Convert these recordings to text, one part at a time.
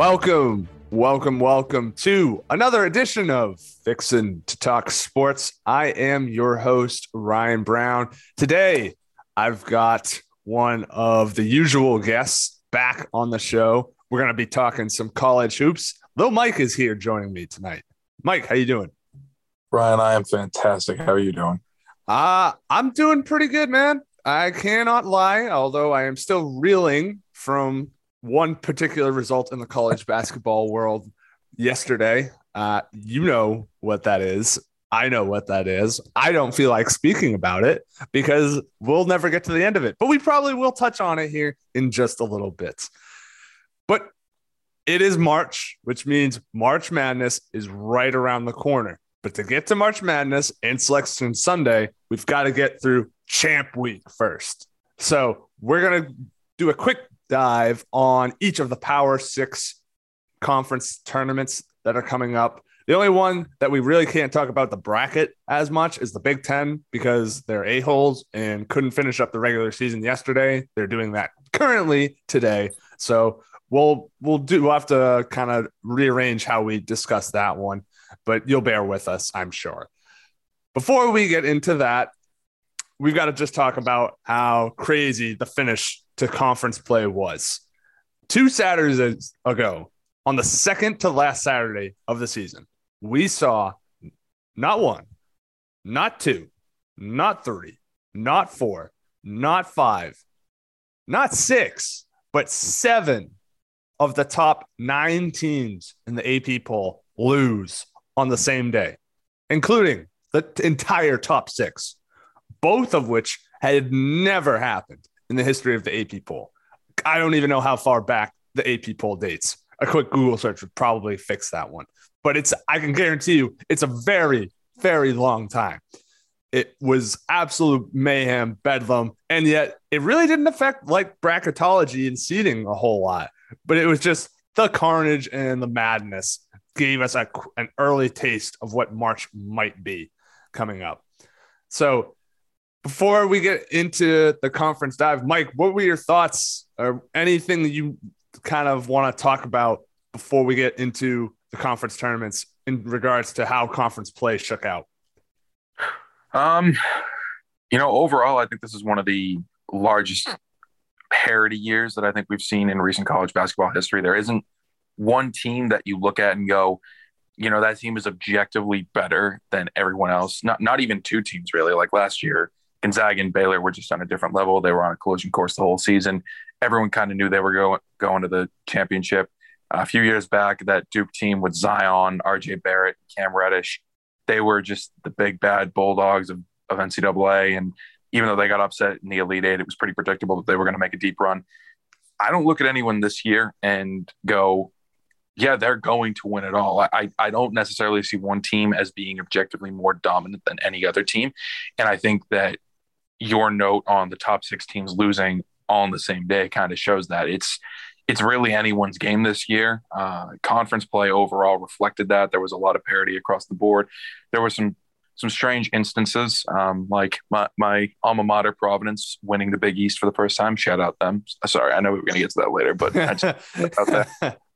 Welcome, welcome, welcome to another edition of Fixin' to Talk Sports. I am your host, Ryan Brown. Today, I've got one of the usual guests back on the show. We're going to be talking some college hoops. Lil Mike is here joining me tonight. Mike, how you doing? Ryan, I am fantastic. How are you doing? Uh, I'm doing pretty good, man. I cannot lie, although I am still reeling from one particular result in the college basketball world yesterday. Uh, you know what that is. I know what that is. I don't feel like speaking about it because we'll never get to the end of it, but we probably will touch on it here in just a little bit. But it is March, which means March Madness is right around the corner. But to get to March Madness and Selection Sunday, we've got to get through Champ Week first. So we're going to do a quick dive on each of the Power Six conference tournaments that are coming up. The only one that we really can't talk about the bracket as much is the Big Ten because they're a-holes and couldn't finish up the regular season yesterday. They're doing that currently today. So we'll we'll do we'll have to kind of rearrange how we discuss that one, but you'll bear with us, I'm sure. Before we get into that, we've got to just talk about how crazy the finish to conference play was. Two Saturdays ago, on the second to last Saturday of the season, we saw not one, not two, not three, not four, not five, not six, but seven of the top nine teams in the AP poll lose on the same day, including the entire top six, both of which had never happened in the history of the AP poll. I don't even know how far back the AP poll dates. A quick Google search would probably fix that one. But it's I can guarantee you it's a very, very long time. It was absolute mayhem, bedlam, and yet it really didn't affect like bracketology and seeding a whole lot. But it was just the carnage and the madness gave us a, an early taste of what March might be coming up. So before we get into the conference dive, Mike, what were your thoughts or anything that you kind of want to talk about before we get into the conference tournaments in regards to how conference play shook out? Um, you know, overall, I think this is one of the largest parity years that I think we've seen in recent college basketball history. There isn't one team that you look at and go, you know, that team is objectively better than everyone else. Not not even two teams really. Like last year, Gonzaga and Baylor were just on a different level. They were on a collision course the whole season. Everyone kind of knew they were going going to the championship. A few years back, that Duke team with Zion, R.J. Barrett, Cam Reddish, they were just the big bad bulldogs of, of NCAA. And even though they got upset in the Elite Eight, it was pretty predictable that they were going to make a deep run. I don't look at anyone this year and go, yeah, they're going to win it all. I, I don't necessarily see one team as being objectively more dominant than any other team. And I think that your note on the top six teams losing on the same day kind of shows that it's it's really anyone's game this year. Uh, conference play overall reflected that there was a lot of parity across the board. There were some some strange instances, um, like my, my alma mater Providence winning the Big East for the first time. Shout out them. Sorry, I know we were going to get to that later, but I just,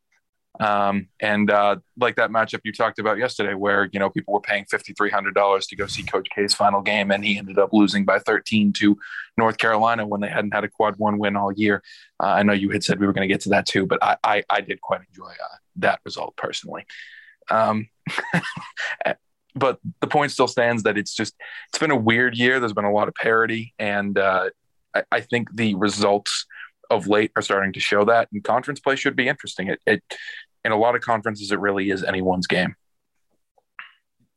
Um, and uh, like that matchup you talked about yesterday, where you know people were paying fifty three hundred dollars to go see Coach K's final game, and he ended up losing by thirteen to North Carolina when they hadn't had a quad one win all year. Uh, I know you had said we were going to get to that too, but I I, I did quite enjoy uh, that result personally. Um, but the point still stands that it's just it's been a weird year. There's been a lot of parity, and uh, I, I think the results of late are starting to show that, and conference play should be interesting. It, it in a lot of conferences, it really is anyone's game.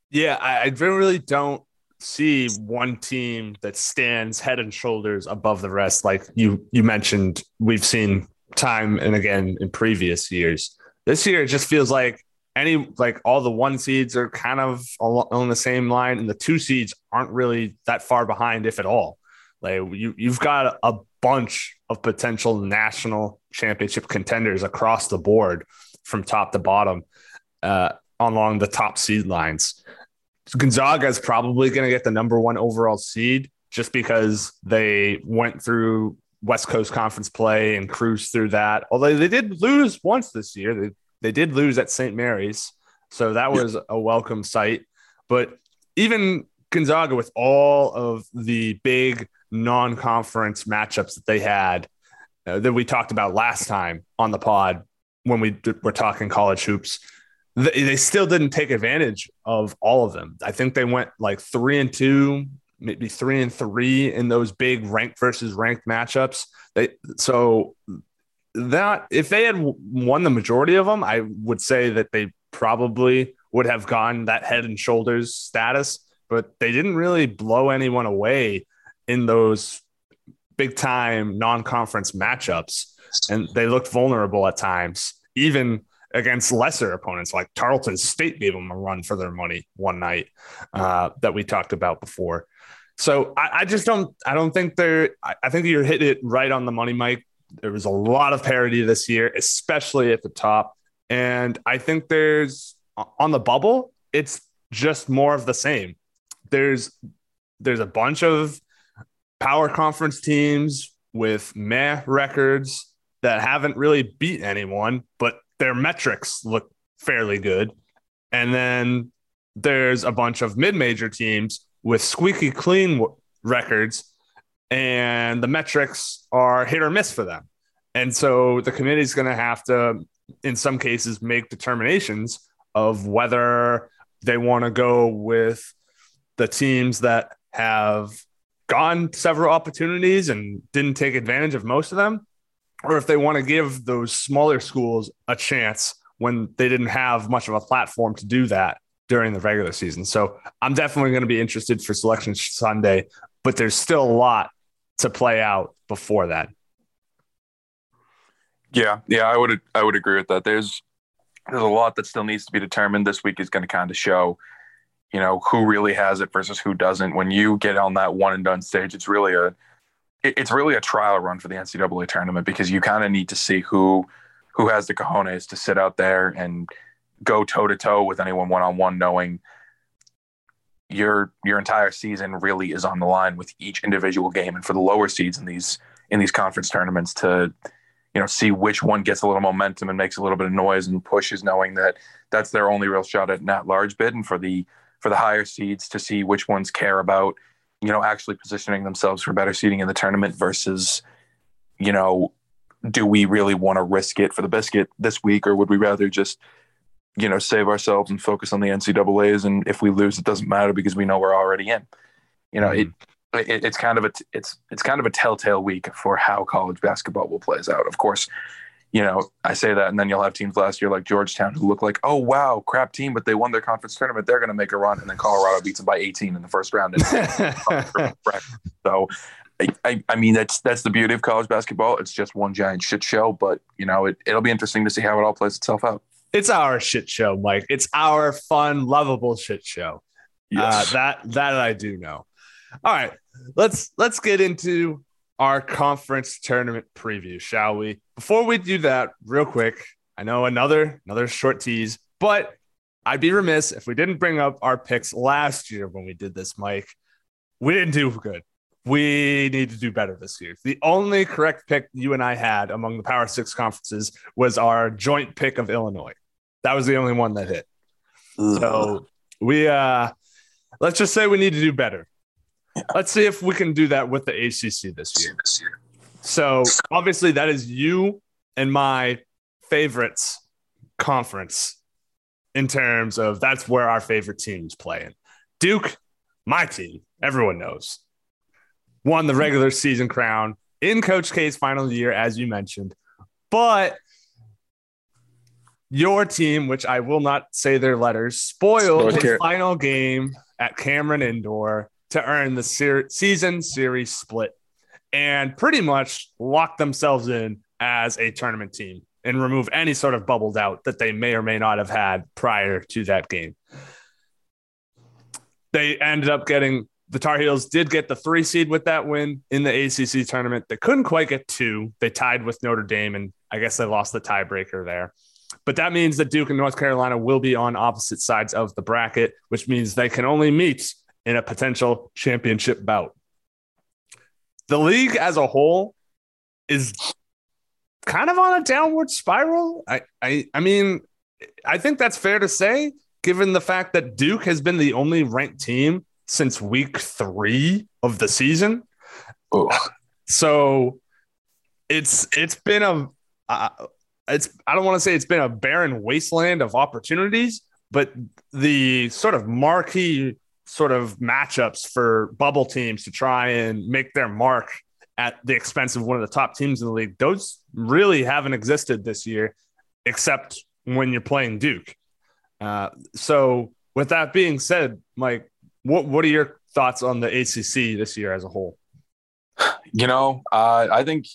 Yeah, I, really don't see one team that stands head and shoulders above the rest. Like you you mentioned, we've seen time and again in previous years. This year, it just feels like any like all the one seeds are kind of on the same line, and the two seeds aren't really that far behind, if at all. Like you, you've got a bunch of potential national championship contenders across the board from top to bottom uh, along the top seed lines. Gonzaga is probably going to get the number one overall seed just because they went through West Coast Conference play and cruise through that. Although they did lose once this year, they, they did lose at St. Mary's. So that was yeah. a welcome sight. But even Gonzaga, with all of the big non conference matchups that they had uh, that we talked about last time on the pod when we d- were talking college hoops, they, they still didn't take advantage of all of them. I think they went like three and two, maybe three and three in those big ranked versus ranked matchups. They so that if they had won the majority of them, I would say that they probably would have gone that head and shoulders status, but they didn't really blow anyone away in those big time non conference matchups. And they looked vulnerable at times, even against lesser opponents like Tarleton State gave them a run for their money one night uh, that we talked about before. So I, I just don't I don't think they're I, I think you're hitting it right on the money, Mike. There was a lot of parity this year, especially at the top. And I think there's on the bubble, it's just more of the same. There's there's a bunch of power conference teams with meh records that haven't really beat anyone, but their metrics look fairly good. And then there's a bunch of mid-major teams with squeaky clean records and the metrics are hit or miss for them. And so the committee is going to have to, in some cases, make determinations of whether they want to go with the teams that have gone several opportunities and didn't take advantage of most of them, or if they want to give those smaller schools a chance when they didn't have much of a platform to do that during the regular season. So I'm definitely going to be interested for Selection Sunday, but there's still a lot to play out before that. Yeah, yeah, I would I would agree with that. There's there's a lot that still needs to be determined. This week is going to kind of show, you know, who really has it versus who doesn't. When you get on that one and done stage, it's really a it's really a trial run for the NCAA tournament because you kind of need to see who who has the cojones to sit out there and go toe to toe with anyone one on one, knowing your your entire season really is on the line with each individual game. And for the lower seeds in these in these conference tournaments to you know see which one gets a little momentum and makes a little bit of noise and pushes, knowing that that's their only real shot at that large bid, and for the for the higher seeds to see which ones care about you know actually positioning themselves for better seating in the tournament versus you know do we really want to risk it for the biscuit this week or would we rather just you know, save ourselves and focus on the NCAA's. And if we lose, it doesn't matter because we know we're already in. You know, mm-hmm. it, it's kind of a it's it's kind of a telltale week for how college basketball will plays out. Of course, you know, I say that, and then you'll have teams last year like Georgetown who look like, oh wow, crap team, but they won their conference tournament. They're going to make a run, and then Colorado beats them by 18 in the first round. so, I, I mean, that's that's the beauty of college basketball. It's just one giant shit show, but you know, it, it'll be interesting to see how it all plays itself out. It's our shit show, Mike. It's our fun, lovable shit show. Yes. Uh, that that I do know. All right, let's let's get into our conference tournament preview, shall we? Before we do that, real quick, I know another another short tease, but I'd be remiss if we didn't bring up our picks last year when we did this, Mike. We didn't do good. We need to do better this year. The only correct pick you and I had among the Power Six conferences was our joint pick of Illinois. That was the only one that hit. So we uh let's just say we need to do better. Yeah. Let's see if we can do that with the ACC this year. So obviously that is you and my favorites conference in terms of that's where our favorite teams playing. Duke, my team, everyone knows, won the regular season crown in Coach K's final year, as you mentioned. But your team, which I will not say their letters, spoiled his final game at Cameron Indoor to earn the ser- season series split and pretty much lock themselves in as a tournament team and remove any sort of bubble doubt that they may or may not have had prior to that game. They ended up getting the Tar Heels did get the three seed with that win in the ACC tournament. They couldn't quite get two. They tied with Notre Dame, and I guess they lost the tiebreaker there. But that means that Duke and North Carolina will be on opposite sides of the bracket, which means they can only meet in a potential championship bout. The league as a whole is kind of on a downward spiral. I, I, I mean, I think that's fair to say, given the fact that Duke has been the only ranked team since week three of the season. Oh. So it's it's been a uh, it's I don't want to say it's been a barren wasteland of opportunities, but the sort of marquee sort of matchups for bubble teams to try and make their mark at the expense of one of the top teams in the league, those really haven't existed this year, except when you're playing Duke. Uh, so, with that being said, Mike, what what are your thoughts on the ACC this year as a whole? You know, uh, I think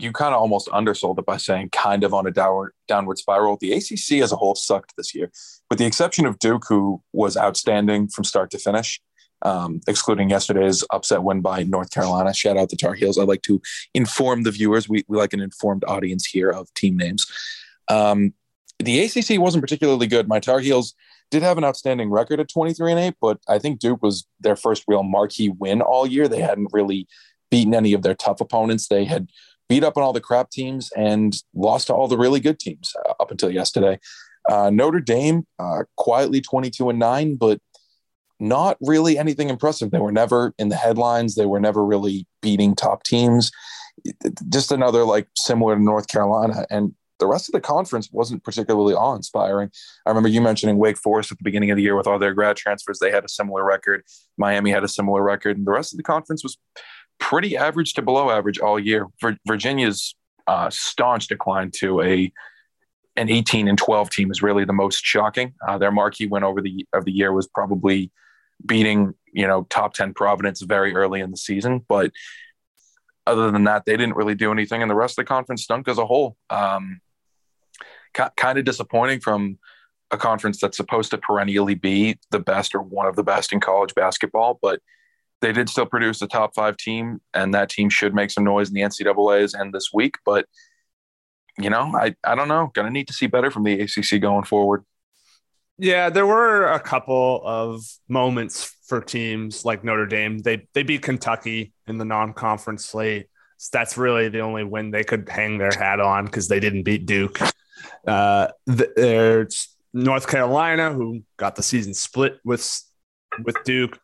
you kind of almost undersold it by saying kind of on a downward downward spiral. The ACC as a whole sucked this year, with the exception of Duke, who was outstanding from start to finish. Um, excluding yesterday's upset win by North Carolina. Shout out the Tar Heels. I'd like to inform the viewers. We, we like an informed audience here of team names. Um, the ACC wasn't particularly good. My Tar Heels did have an outstanding record at 23 and 8, but I think Duke was their first real marquee win all year. They hadn't really beaten any of their tough opponents. They had beat up on all the crap teams and lost to all the really good teams uh, up until yesterday. Uh, Notre Dame uh, quietly 22 and 9, but not really anything impressive. They were never in the headlines. They were never really beating top teams. Just another like similar to North Carolina. And the rest of the conference wasn't particularly awe inspiring. I remember you mentioning Wake Forest at the beginning of the year with all their grad transfers. They had a similar record. Miami had a similar record. And the rest of the conference was pretty average to below average all year. Virginia's uh, staunch decline to a an 18 and 12 team is really the most shocking. Uh, their marquee win over the of the year was probably beating you know top 10 Providence very early in the season, but other than that, they didn't really do anything, and the rest of the conference stunk as a whole. Um, kind of disappointing from a conference that's supposed to perennially be the best or one of the best in college basketball, but they did still produce a top five team, and that team should make some noise in the NCAA's and this week. But you know, I I don't know. Gonna need to see better from the ACC going forward. Yeah, there were a couple of moments for teams like Notre Dame. They they beat Kentucky in the non-conference slate. So that's really the only win they could hang their hat on because they didn't beat Duke. Uh, there's North Carolina who got the season split with with Duke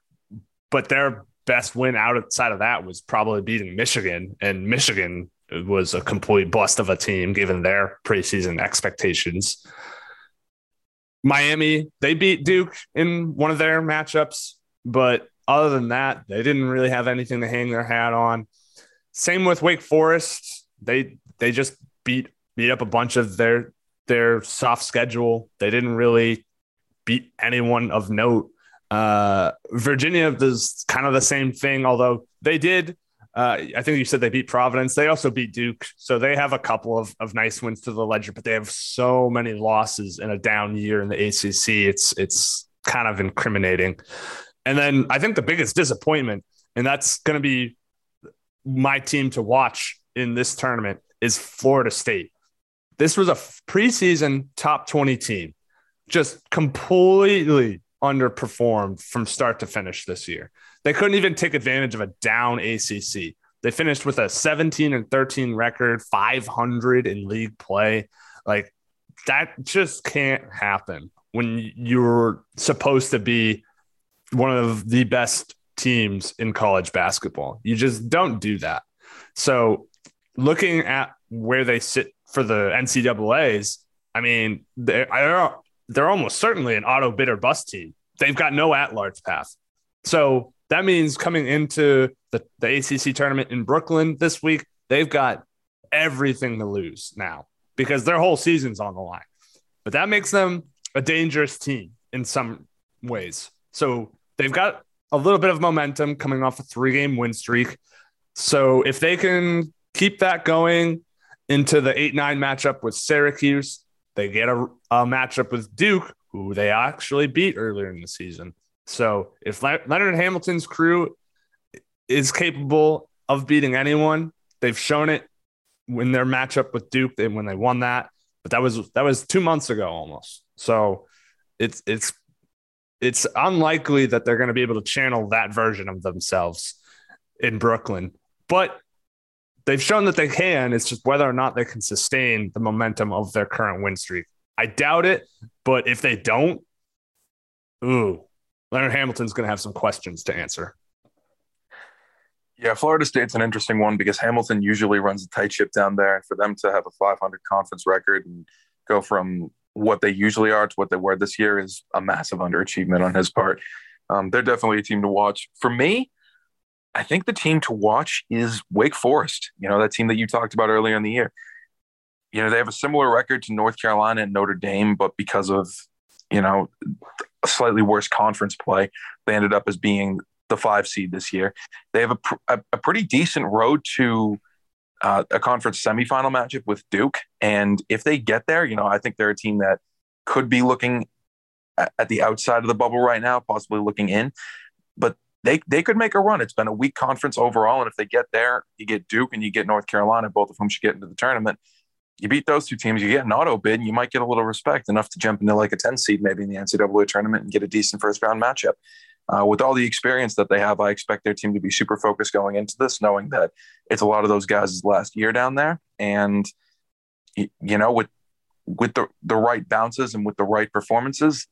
but their best win outside of that was probably beating Michigan, and Michigan was a complete bust of a team given their preseason expectations. Miami, they beat Duke in one of their matchups, but other than that, they didn't really have anything to hang their hat on. Same with Wake Forest. They they just beat beat up a bunch of their their soft schedule. They didn't really beat anyone of note. Uh, Virginia does kind of the same thing, although they did. Uh, I think you said they beat Providence. They also beat Duke. So they have a couple of, of nice wins to the ledger, but they have so many losses in a down year in the ACC. It's, it's kind of incriminating. And then I think the biggest disappointment, and that's going to be my team to watch in this tournament, is Florida State. This was a preseason top 20 team, just completely underperformed from start to finish this year. They couldn't even take advantage of a down ACC. They finished with a 17 and 13 record, 500 in league play. Like that just can't happen when you're supposed to be one of the best teams in college basketball. You just don't do that. So, looking at where they sit for the NCAA's, I mean, they're, they're almost certainly an auto bid or bust team. They've got no at large path. So that means coming into the, the ACC tournament in Brooklyn this week, they've got everything to lose now because their whole season's on the line. But that makes them a dangerous team in some ways. So they've got a little bit of momentum coming off a three game win streak. So if they can keep that going into the 8 9 matchup with Syracuse, they get a, a matchup with Duke, who they actually beat earlier in the season. So if Leonard Hamilton's crew is capable of beating anyone, they've shown it in their matchup with Duke and when they won that. But that was that was two months ago almost. So it's it's it's unlikely that they're going to be able to channel that version of themselves in Brooklyn. But they've shown that they can. It's just whether or not they can sustain the momentum of their current win streak. I doubt it, but if they don't, ooh, Leonard Hamilton's going to have some questions to answer. Yeah, Florida State's an interesting one because Hamilton usually runs a tight ship down there. For them to have a 500 conference record and go from what they usually are to what they were this year is a massive underachievement on his part. Um, they're definitely a team to watch. For me, I think the team to watch is Wake Forest. You know, that team that you talked about earlier in the year. You know, they have a similar record to North Carolina and Notre Dame, but because of, you know, a slightly worse conference play, they ended up as being the five seed this year. They have a, a, a pretty decent road to uh, a conference semifinal matchup with Duke. And if they get there, you know, I think they're a team that could be looking at, at the outside of the bubble right now, possibly looking in. But they, they could make a run. It's been a weak conference overall. And if they get there, you get Duke and you get North Carolina, both of whom should get into the tournament. You beat those two teams, you get an auto bid, and you might get a little respect enough to jump into like a 10 seed maybe in the NCAA tournament and get a decent first round matchup uh, with all the experience that they have, I expect their team to be super focused going into this, knowing that it's a lot of those guys' last year down there. And you know, with with the the right bounces and with the right performances,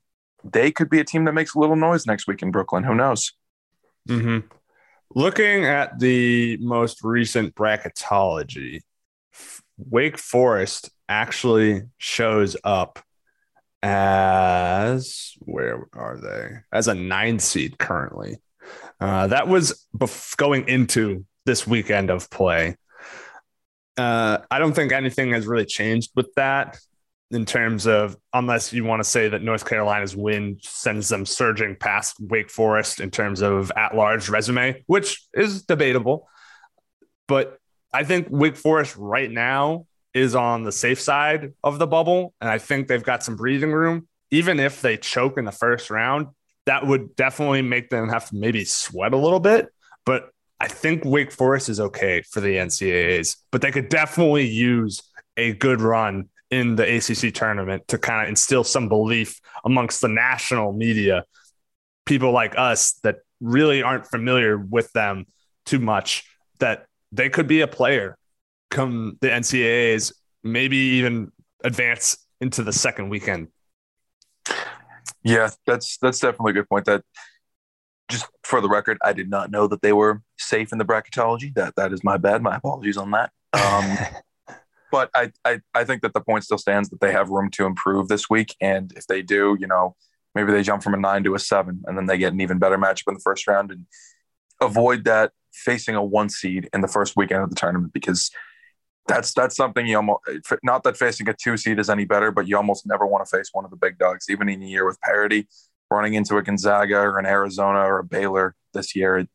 they could be a team that makes a little noise next week in Brooklyn. Who knows? Mm-hmm. Looking at the most recent bracketology, Wake Forest actually shows up as where are they? As a nine seed currently. Uh, that was bef- going into this weekend of play. Uh, I don't think anything has really changed with that in terms of, unless you want to say that North Carolina's win sends them surging past Wake Forest in terms of at large resume, which is debatable. But I think Wake Forest right now is on the safe side of the bubble. And I think they've got some breathing room. Even if they choke in the first round, that would definitely make them have to maybe sweat a little bit. But I think Wake Forest is okay for the NCAAs, but they could definitely use a good run in the ACC tournament to kind of instill some belief amongst the national media, people like us that really aren't familiar with them too much, that they could be a player come the NCAAs, maybe even advance into the second weekend. Yeah, that's that's definitely a good point. That just for the record, I did not know that they were safe in the bracketology. That that is my bad. My apologies on that. Um, but I, I I think that the point still stands that they have room to improve this week, and if they do, you know, maybe they jump from a nine to a seven, and then they get an even better matchup in the first round and avoid that facing a one seed in the first weekend of the tournament because that's that's something you almost not that facing a two seed is any better, but you almost never want to face one of the big dogs, even in a year with parity. Running into a Gonzaga or an Arizona or a Baylor this year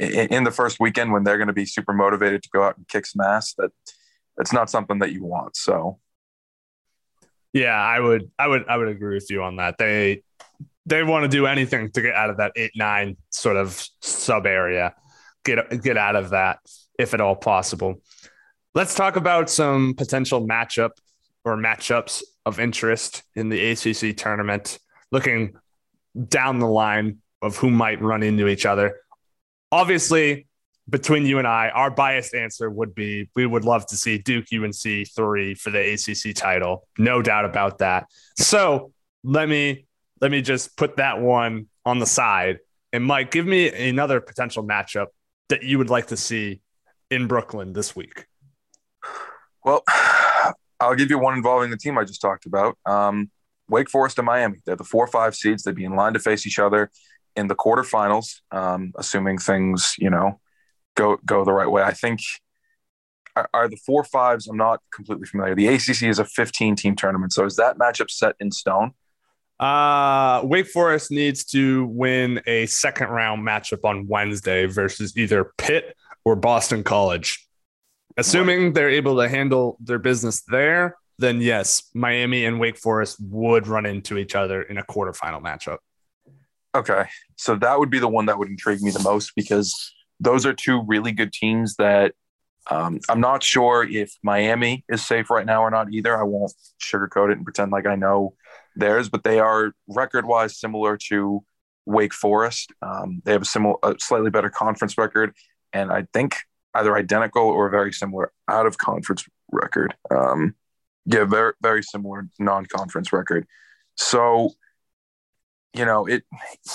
in the first weekend when they're going to be super motivated to go out and kick some ass, that that's not something that you want. So, yeah, I would, I would, I would agree with you on that. They they want to do anything to get out of that eight nine sort of sub area, get get out of that if at all possible. Let's talk about some potential matchup or matchups of interest in the ACC tournament, looking down the line of who might run into each other. Obviously, between you and I, our biased answer would be we would love to see Duke UNC three for the ACC title. No doubt about that. So let me let me just put that one on the side. And Mike, give me another potential matchup that you would like to see in Brooklyn this week. Well, I'll give you one involving the team I just talked about. Um, Wake Forest and Miami. They're the four or five seeds. They'd be in line to face each other in the quarterfinals, um, assuming things, you know, go go the right way. I think are, are, the four fives. I'm not completely familiar. The ACC is a 15 team tournament, so is that matchup set in stone? Uh, Wake Forest needs to win a second round matchup on Wednesday versus either Pitt or Boston College. Assuming they're able to handle their business there, then yes, Miami and Wake Forest would run into each other in a quarterfinal matchup. Okay. So that would be the one that would intrigue me the most because those are two really good teams that um, I'm not sure if Miami is safe right now or not either. I won't sugarcoat it and pretend like I know theirs, but they are record wise similar to Wake Forest. Um, they have a similar, a slightly better conference record. And I think either identical or very similar out of conference record. Um, yeah, very very similar non conference record. So, you know, it.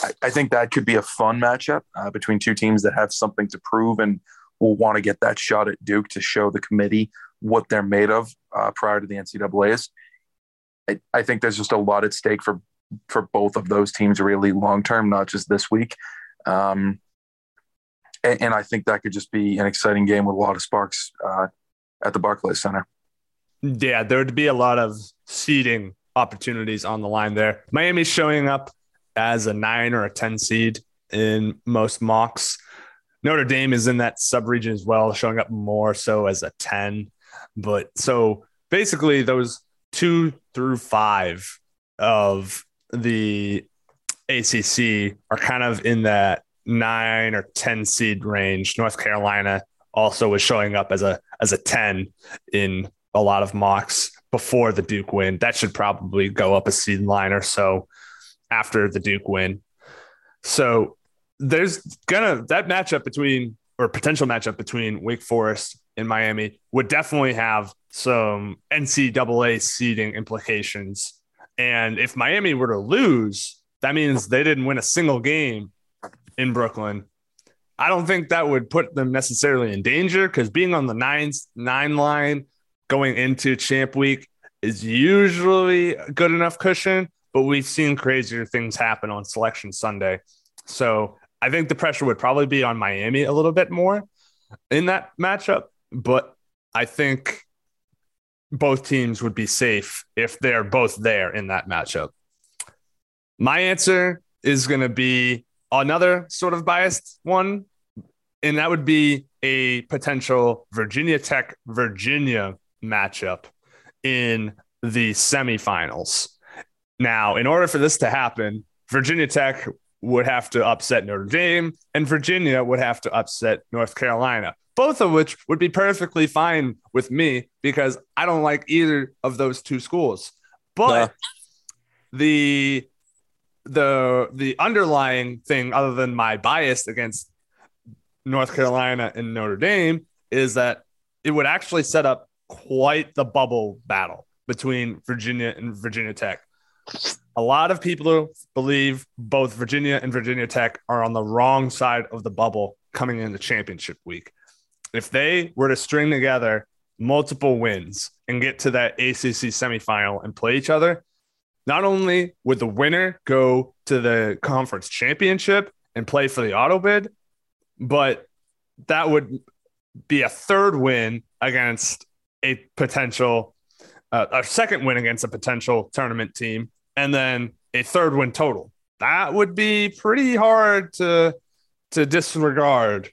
I, I, think that could be a fun matchup uh, between two teams that have something to prove and will want to get that shot at Duke to show the committee what they're made of uh, prior to the NCAA's. I, I think there's just a lot at stake for for both of those teams, really long term, not just this week. Um, and, and, I think that could just be an exciting game with a lot of sparks uh, at the Barclays Center. Yeah, there would be a lot of seeding opportunities on the line there. Miami's showing up as a nine or a 10 seed in most mocks. Notre Dame is in that subregion as well, showing up more so as a 10. But so basically, those two through five of the ACC are kind of in that nine or 10 seed range. North Carolina also was showing up as a as a 10 in a lot of mocks before the Duke win. That should probably go up a seed line or so after the Duke win. So there's gonna that matchup between or potential matchup between Wake Forest and Miami would definitely have some NCAA seeding implications. And if Miami were to lose, that means they didn't win a single game in Brooklyn. I don't think that would put them necessarily in danger because being on the nine nine line going into champ week is usually a good enough cushion, but we've seen crazier things happen on selection Sunday. So I think the pressure would probably be on Miami a little bit more in that matchup, but I think both teams would be safe if they're both there in that matchup. My answer is going to be another sort of biased one, and that would be a potential Virginia Tech Virginia matchup in the semifinals. Now, in order for this to happen, Virginia Tech would have to upset Notre Dame, and Virginia would have to upset North Carolina, both of which would be perfectly fine with me because I don't like either of those two schools. But the the the underlying thing, other than my bias against North Carolina and Notre Dame, is that it would actually set up quite the bubble battle between Virginia and Virginia Tech. A lot of people believe both Virginia and Virginia Tech are on the wrong side of the bubble coming into championship week. If they were to string together multiple wins and get to that ACC semifinal and play each other, not only would the winner go to the conference championship and play for the auto bid, but that would be a third win against a potential, uh, a second win against a potential tournament team, and then a third win total. That would be pretty hard to to disregard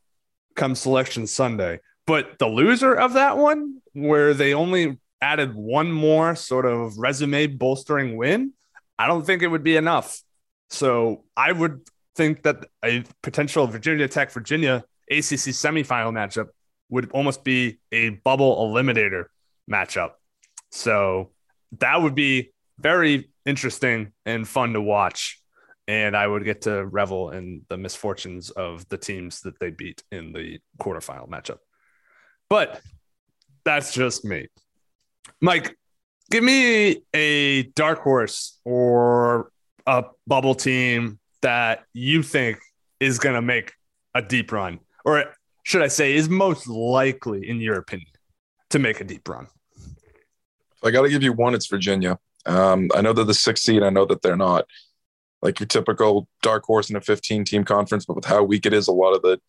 come selection Sunday. But the loser of that one, where they only added one more sort of resume bolstering win, I don't think it would be enough. So I would think that a potential Virginia Tech Virginia ACC semifinal matchup would almost be a bubble eliminator matchup. So that would be very interesting and fun to watch. And I would get to revel in the misfortunes of the teams that they beat in the quarterfinal matchup. But that's just me. Mike, give me a dark horse or a bubble team that you think is going to make a deep run, or should I say, is most likely, in your opinion, to make a deep run? I got to give you one. It's Virginia. Um, I know they're the sixth seed. I know that they're not like your typical dark horse in a 15 team conference, but with how weak it is, a lot of the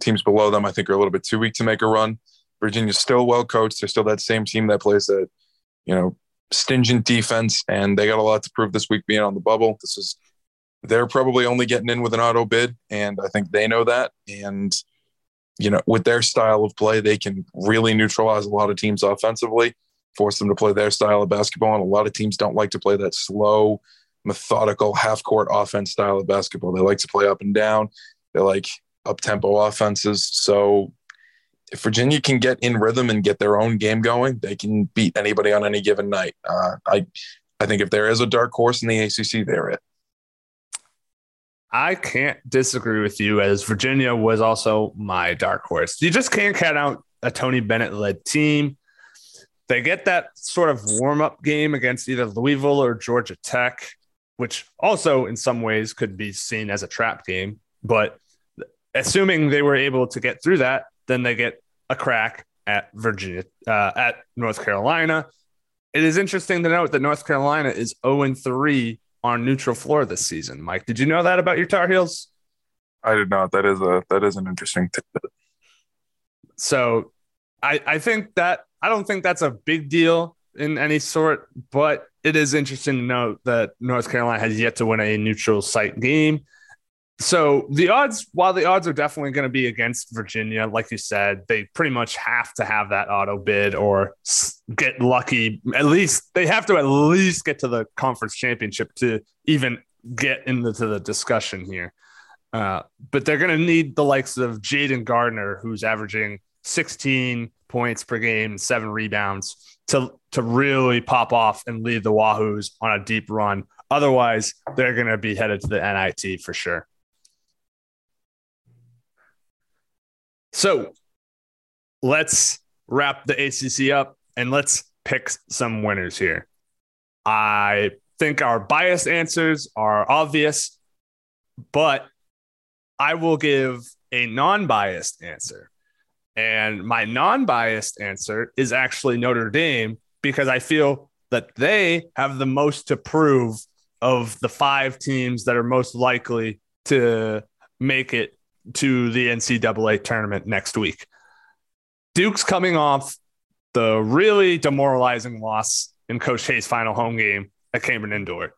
teams below them, I think, are a little bit too weak to make a run. Virginia's still well coached. They're still that same team that plays that, you know, stingent defense, and they got a lot to prove this week being on the bubble. This is they're probably only getting in with an auto bid, and I think they know that. And you know, with their style of play, they can really neutralize a lot of teams offensively, force them to play their style of basketball. And a lot of teams don't like to play that slow, methodical half court offense style of basketball. They like to play up and down. They like up tempo offenses. So if Virginia can get in rhythm and get their own game going, they can beat anybody on any given night. Uh, I, I think if there is a dark horse in the ACC, they're it. I can't disagree with you as Virginia was also my dark horse. You just can't count out a Tony Bennett led team. They get that sort of warm up game against either Louisville or Georgia Tech, which also in some ways could be seen as a trap game. But assuming they were able to get through that, then they get a crack at Virginia, uh, at North Carolina. It is interesting to note that North Carolina is 0 3 on neutral floor this season. Mike, did you know that about your Tar Heels? I did not. That is a that is an interesting tidbit. So I I think that I don't think that's a big deal in any sort, but it is interesting to note that North Carolina has yet to win a neutral site game. So the odds, while the odds are definitely going to be against Virginia, like you said, they pretty much have to have that auto bid or get lucky. At least they have to at least get to the conference championship to even get into the discussion here. Uh, but they're going to need the likes of Jayden Gardner, who's averaging 16 points per game, seven rebounds, to to really pop off and lead the Wahoos on a deep run. Otherwise, they're going to be headed to the NIT for sure. So let's wrap the ACC up and let's pick some winners here. I think our biased answers are obvious, but I will give a non biased answer. And my non biased answer is actually Notre Dame because I feel that they have the most to prove of the five teams that are most likely to make it to the NCAA tournament next week. Duke's coming off the really demoralizing loss in Coach K's final home game at Cameron Indoor.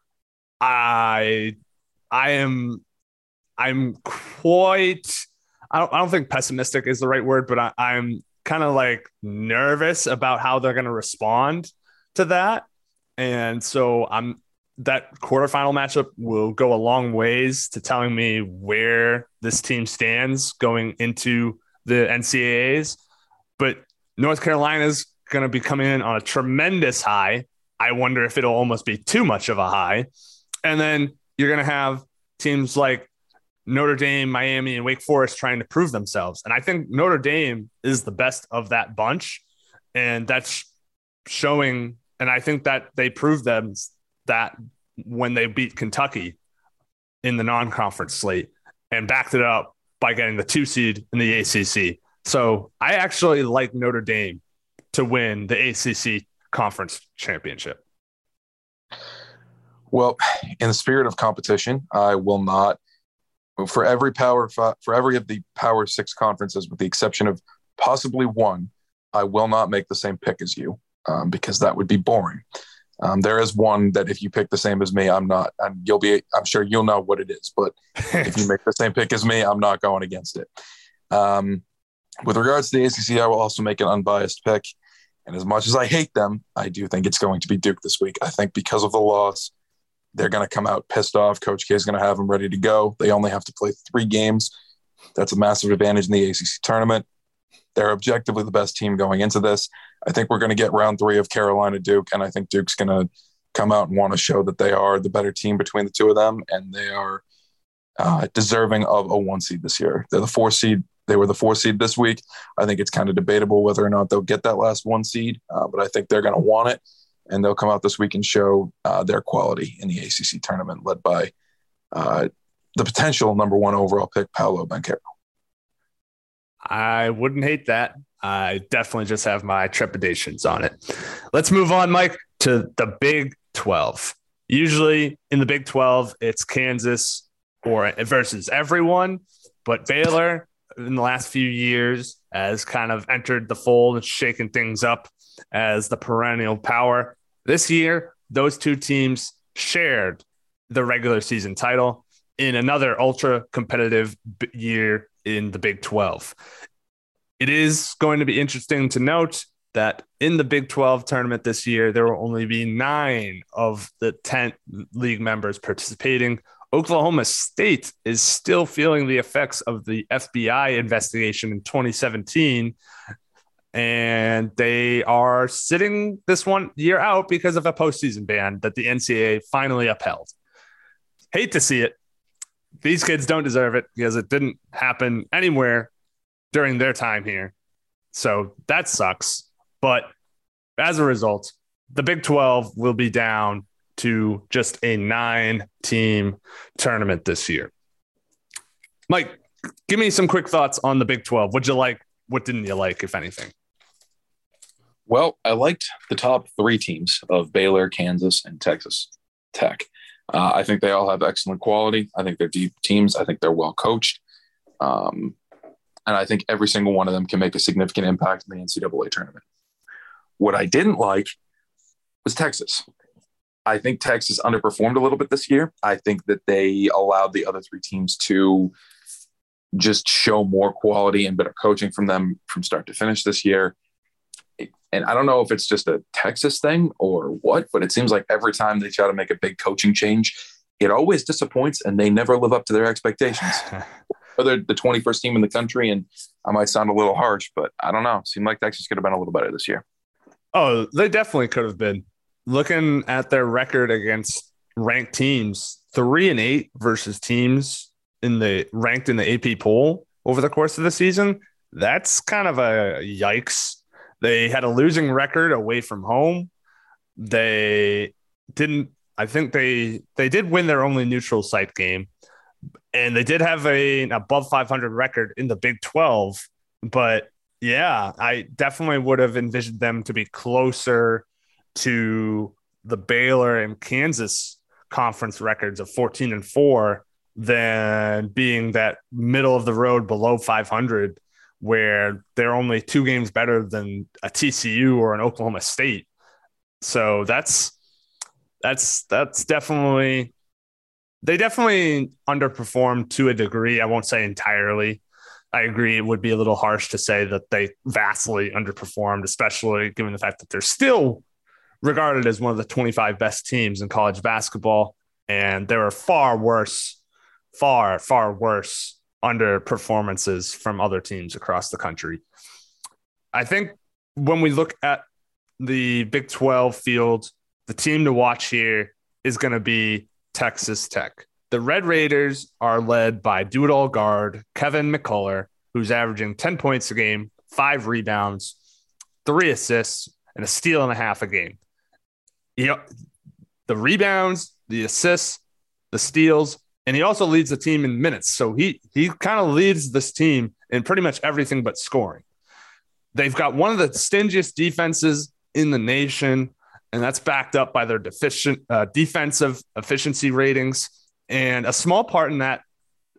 I I am I'm quite I don't I don't think pessimistic is the right word, but I, I'm kind of like nervous about how they're going to respond to that. And so I'm that quarterfinal matchup will go a long ways to telling me where this team stands going into the NCAAs. But North Carolina's going to be coming in on a tremendous high. I wonder if it'll almost be too much of a high. And then you're going to have teams like Notre Dame, Miami, and Wake Forest trying to prove themselves. And I think Notre Dame is the best of that bunch. And that's showing, and I think that they proved them that when they beat Kentucky in the non conference slate and backed it up by getting the two seed in the ACC. So I actually like Notre Dame to win the ACC conference championship. Well, in the spirit of competition, I will not for every power five, for every of the power six conferences, with the exception of possibly one, I will not make the same pick as you um, because that would be boring. Um, there is one that if you pick the same as me, I'm not, and you'll be, I'm sure you'll know what it is. But if you make the same pick as me, I'm not going against it. Um, with regards to the ACC, I will also make an unbiased pick. And as much as I hate them, I do think it's going to be Duke this week. I think because of the loss, they're going to come out pissed off. Coach K is going to have them ready to go. They only have to play three games. That's a massive advantage in the ACC tournament. They're objectively the best team going into this. I think we're going to get round three of Carolina Duke, and I think Duke's going to come out and want to show that they are the better team between the two of them, and they are uh, deserving of a one seed this year. They're the four seed. They were the four seed this week. I think it's kind of debatable whether or not they'll get that last one seed, uh, but I think they're going to want it, and they'll come out this week and show uh, their quality in the ACC tournament, led by uh, the potential number one overall pick, Paolo Banchero. I wouldn't hate that. I definitely just have my trepidations on it. Let's move on, Mike, to the Big 12. Usually in the Big 12, it's Kansas or versus everyone, but Baylor in the last few years has kind of entered the fold and shaken things up as the perennial power. This year, those two teams shared the regular season title in another ultra competitive year in the Big 12. It is going to be interesting to note that in the Big 12 tournament this year, there will only be nine of the 10 league members participating. Oklahoma State is still feeling the effects of the FBI investigation in 2017. And they are sitting this one year out because of a postseason ban that the NCAA finally upheld. Hate to see it, these kids don't deserve it because it didn't happen anywhere during their time here. So that sucks. But as a result, the Big 12 will be down to just a nine team tournament this year. Mike, give me some quick thoughts on the Big 12. What'd you like? What didn't you like, if anything? Well, I liked the top three teams of Baylor, Kansas, and Texas Tech. Uh, I think they all have excellent quality. I think they're deep teams. I think they're well coached. Um, and I think every single one of them can make a significant impact in the NCAA tournament. What I didn't like was Texas. I think Texas underperformed a little bit this year. I think that they allowed the other three teams to just show more quality and better coaching from them from start to finish this year. And I don't know if it's just a Texas thing or what, but it seems like every time they try to make a big coaching change, it always disappoints and they never live up to their expectations. They're the 21st team in the country, and I might sound a little harsh, but I don't know. Seemed like Texas could have been a little better this year. Oh, they definitely could have been. Looking at their record against ranked teams, three and eight versus teams in the ranked in the AP poll over the course of the season. That's kind of a yikes. They had a losing record away from home. They didn't. I think they they did win their only neutral site game, and they did have a an above 500 record in the Big 12. But yeah, I definitely would have envisioned them to be closer to the Baylor and Kansas conference records of 14 and 4 than being that middle of the road below 500 where they're only two games better than a TCU or an Oklahoma State. So that's that's that's definitely they definitely underperformed to a degree. I won't say entirely. I agree. It would be a little harsh to say that they vastly underperformed, especially given the fact that they're still regarded as one of the 25 best teams in college basketball. And there are far worse, far, far worse underperformances from other teams across the country. I think when we look at the Big 12 field, the team to watch here is going to be Texas Tech. The Red Raiders are led by do it all guard Kevin McCullar, who's averaging 10 points a game, five rebounds, three assists, and a steal and a half a game. You know, the rebounds, the assists, the steals, and he also leads the team in minutes. So he he kind of leads this team in pretty much everything but scoring. They've got one of the stingiest defenses in the nation, and that's backed up by their deficient uh, defensive efficiency ratings. And a small part in that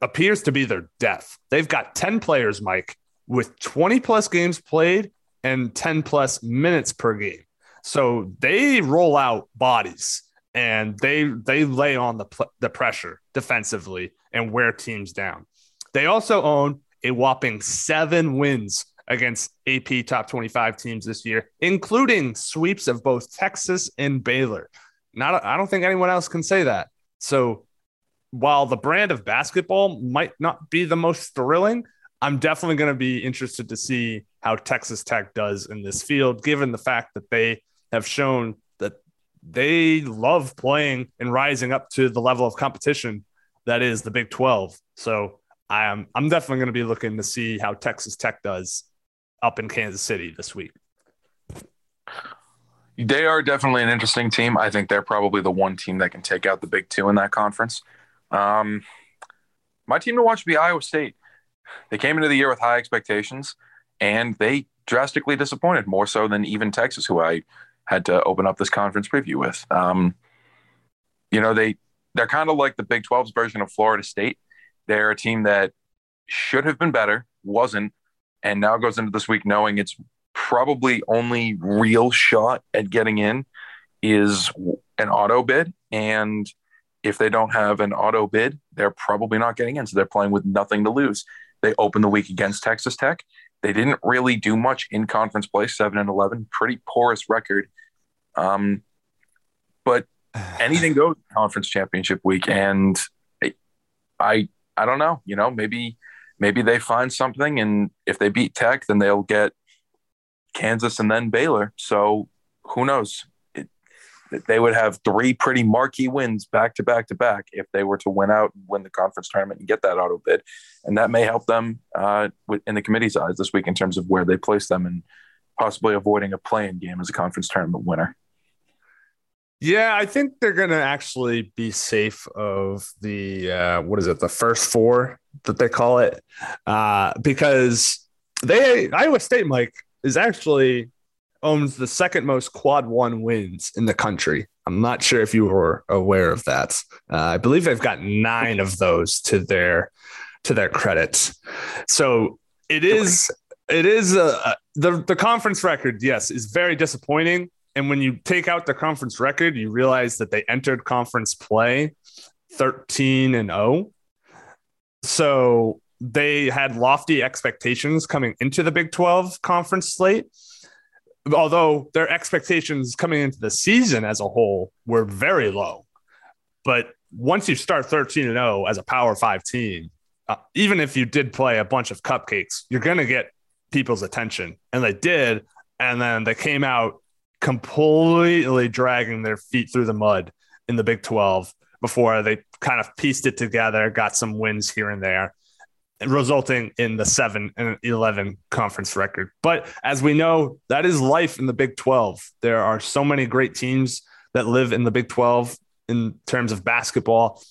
appears to be their depth. They've got 10 players, Mike, with 20 plus games played and 10 plus minutes per game. So they roll out bodies and they they lay on the the pressure defensively and wear teams down. They also own a whopping 7 wins against AP top 25 teams this year, including sweeps of both Texas and Baylor. Not I don't think anyone else can say that. So while the brand of basketball might not be the most thrilling, I'm definitely going to be interested to see how Texas Tech does in this field, given the fact that they have shown they love playing and rising up to the level of competition that is the Big 12. So I'm I'm definitely going to be looking to see how Texas Tech does up in Kansas City this week. They are definitely an interesting team. I think they're probably the one team that can take out the Big Two in that conference. Um, my team to watch would be Iowa State. They came into the year with high expectations, and they drastically disappointed more so than even Texas, who I had to open up this conference preview with. Um, you know, they they're kind of like the Big 12's version of Florida State. They're a team that should have been better, wasn't, and now goes into this week knowing its probably only real shot at getting in is an auto bid. And if they don't have an auto bid, they're probably not getting in. So they're playing with nothing to lose. They open the week against Texas Tech. They didn't really do much in conference play, seven and eleven, pretty porous record. Um, but anything goes conference championship week, and I I don't know. You know, maybe maybe they find something, and if they beat Tech, then they'll get Kansas and then Baylor. So who knows? They would have three pretty marquee wins back to back to back if they were to win out, and win the conference tournament, and get that auto bid, and that may help them uh, in the committee's eyes this week in terms of where they place them and possibly avoiding a playing game as a conference tournament winner. Yeah, I think they're going to actually be safe of the uh, what is it, the first four that they call it, uh, because they Iowa State, Mike, is actually owns the second most quad one wins in the country. I'm not sure if you were aware of that. Uh, I believe they've got nine of those to their to their credit. So it is it is uh, the the conference record. Yes, is very disappointing. And when you take out the conference record, you realize that they entered conference play 13 and 0. So they had lofty expectations coming into the Big 12 conference slate although their expectations coming into the season as a whole were very low. But once you start 13 and 0 as a Power 5 team, uh, even if you did play a bunch of cupcakes, you're going to get people's attention. And they did. And then they came out completely dragging their feet through the mud in the Big 12 before they kind of pieced it together, got some wins here and there resulting in the 7 and 11 conference record. But as we know, that is life in the Big 12. There are so many great teams that live in the Big 12 in terms of basketball.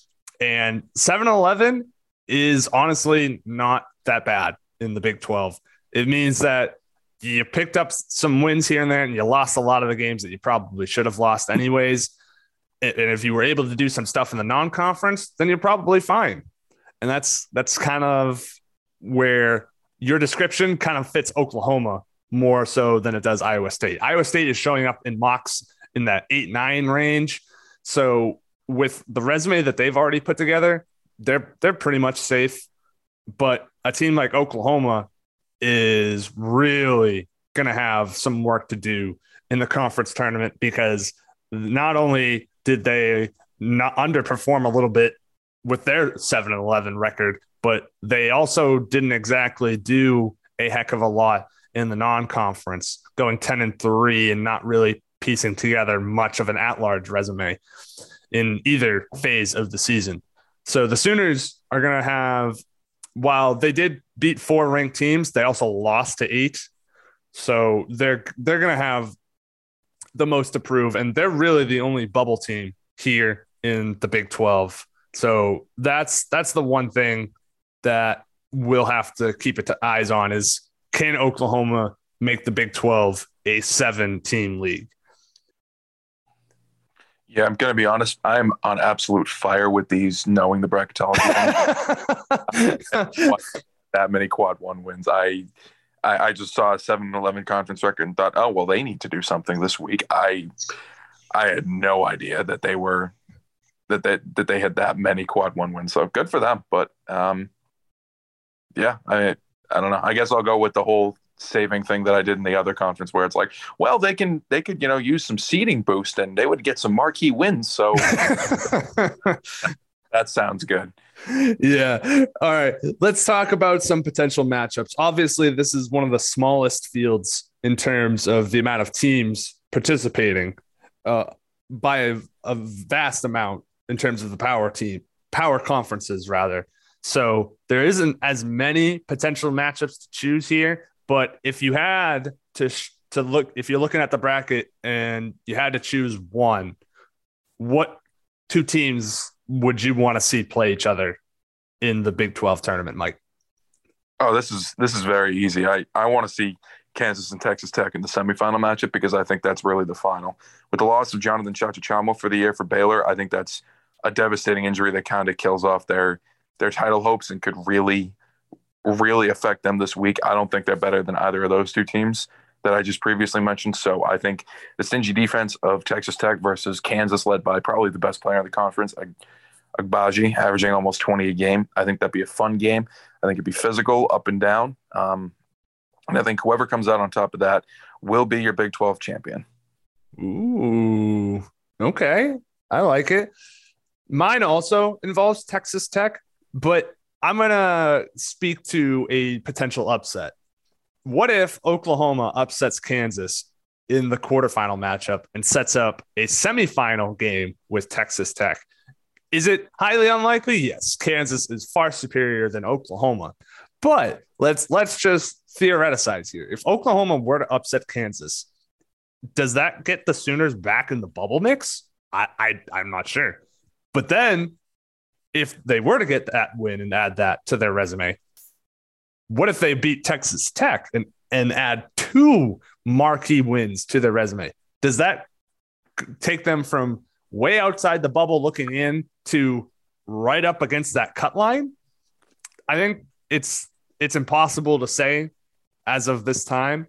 And 7 11 is honestly not that bad in the Big 12. It means that you picked up some wins here and there and you lost a lot of the games that you probably should have lost anyways. And if you were able to do some stuff in the non conference, then you're probably fine and that's that's kind of where your description kind of fits Oklahoma more so than it does Iowa State. Iowa State is showing up in mocks in that eight nine range. So with the resume that they've already put together, they're they're pretty much safe. But a team like Oklahoma is really going to have some work to do in the conference tournament because not only did they not underperform a little bit with their 7 11 record, but they also didn't exactly do a heck of a lot in the non conference, going 10 and 3 and not really piecing together much of an at large resume in either phase of the season. So the Sooners are going to have, while they did beat four ranked teams, they also lost to eight. So they're they're going to have the most to prove, and they're really the only bubble team here in the Big 12 so that's that's the one thing that we'll have to keep it to eyes on is can Oklahoma make the Big 12 a seven team league? Yeah, I'm going to be honest. I'm on absolute fire with these, knowing the bracketology. that many quad one wins. I, I, I just saw a 7-11 conference record and thought, oh well, they need to do something this week. I, I had no idea that they were that they that they had that many quad one wins. So good for them. But um, yeah, I I don't know. I guess I'll go with the whole saving thing that I did in the other conference where it's like, well, they can they could you know use some seeding boost and they would get some marquee wins. So that sounds good. Yeah. All right. Let's talk about some potential matchups. Obviously, this is one of the smallest fields in terms of the amount of teams participating uh, by a, a vast amount in terms of the power team, power conferences rather. So there isn't as many potential matchups to choose here. But if you had to to look, if you're looking at the bracket and you had to choose one, what two teams would you want to see play each other in the Big 12 tournament, Mike? Oh, this is this is very easy. I I want to see Kansas and Texas Tech in the semifinal matchup because I think that's really the final. With the loss of Jonathan Tchatchouma for the year for Baylor, I think that's a devastating injury that kind of kills off their their title hopes and could really really affect them this week. I don't think they're better than either of those two teams that I just previously mentioned. So I think the stingy defense of Texas Tech versus Kansas, led by probably the best player in the conference, Agbaji, averaging almost 20 a game. I think that'd be a fun game. I think it'd be physical, up and down. Um, and I think whoever comes out on top of that will be your Big 12 champion. Ooh, okay. I like it. Mine also involves Texas Tech, but I'm going to speak to a potential upset. What if Oklahoma upsets Kansas in the quarterfinal matchup and sets up a semifinal game with Texas Tech. Is it highly unlikely? Yes. Kansas is far superior than Oklahoma. But let's let's just theoreticize here. If Oklahoma were to upset Kansas, does that get the Sooners back in the bubble mix? I, I I'm not sure. But then if they were to get that win and add that to their resume, what if they beat Texas Tech and, and add two marquee wins to their resume? Does that take them from way outside the bubble looking in to right up against that cut line? I think it's it's impossible to say as of this time,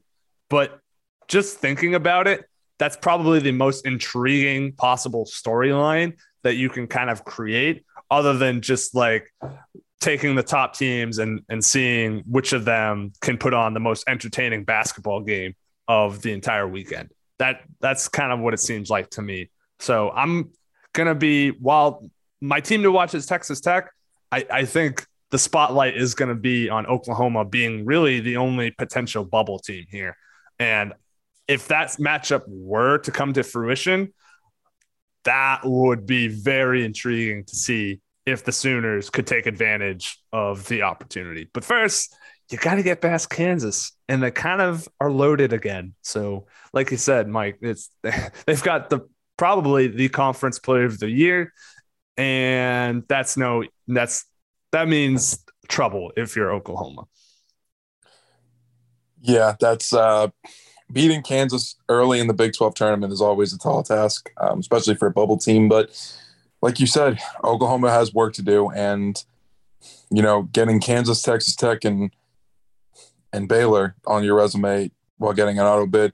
but just thinking about it, that's probably the most intriguing possible storyline that you can kind of create other than just like taking the top teams and and seeing which of them can put on the most entertaining basketball game of the entire weekend. That that's kind of what it seems like to me. So I'm gonna be while my team to watch is Texas Tech. I, I think the spotlight is to be on Oklahoma being really the only potential bubble team here. And if that matchup were to come to fruition, that would be very intriguing to see if the Sooners could take advantage of the opportunity. But first, you got to get past Kansas, and they kind of are loaded again. So, like you said, Mike, it's they've got the probably the conference player of the year, and that's no that's that means trouble if you're Oklahoma. Yeah, that's uh, beating Kansas early in the Big 12 tournament is always a tall task, um, especially for a bubble team. But like you said, Oklahoma has work to do, and you know, getting Kansas, Texas Tech, and and Baylor on your resume while getting an auto bid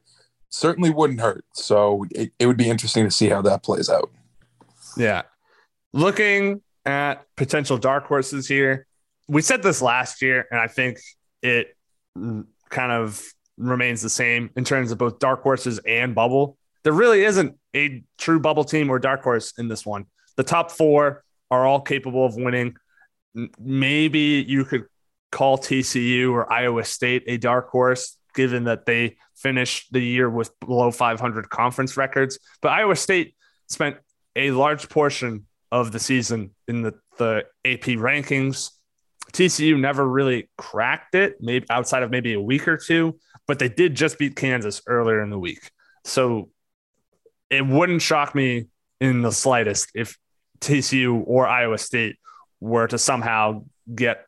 certainly wouldn't hurt. So it, it would be interesting to see how that plays out. Yeah, looking at potential dark horses here, we said this last year, and I think it kind of remains the same in terms of both dark horses and bubble. There really isn't a true bubble team or dark horse in this one. The top four are all capable of winning. Maybe you could call TCU or Iowa State a dark horse, given that they finished the year with below 500 conference records. But Iowa State spent a large portion of the season in the, the AP rankings. TCU never really cracked it, maybe outside of maybe a week or two, but they did just beat Kansas earlier in the week. So it wouldn't shock me in the slightest if TCU or Iowa State were to somehow get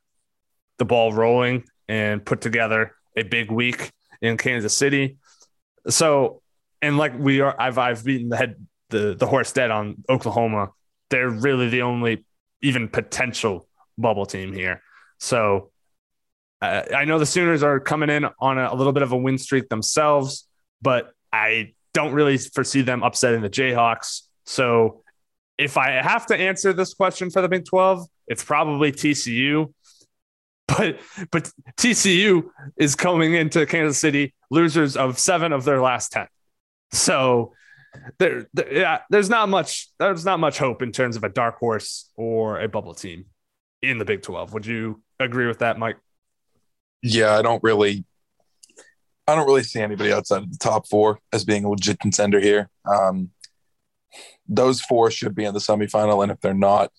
the ball rolling and put together a big week in Kansas City. So, and like we are, I've I've beaten the head the the horse dead on Oklahoma. They're really the only even potential bubble team here. So, uh, I know the Sooners are coming in on a, a little bit of a win streak themselves, but I don't really foresee them upsetting the Jayhawks. So if I have to answer this question for the Big 12, it's probably TCU. But but TCU is coming into Kansas City losers of seven of their last 10. So there, there yeah, there's not much there's not much hope in terms of a dark horse or a bubble team in the Big 12. Would you agree with that, Mike? Yeah, I don't really I don't really see anybody outside of the top four as being a legit contender here. Um, those four should be in the semifinal, and if they're not,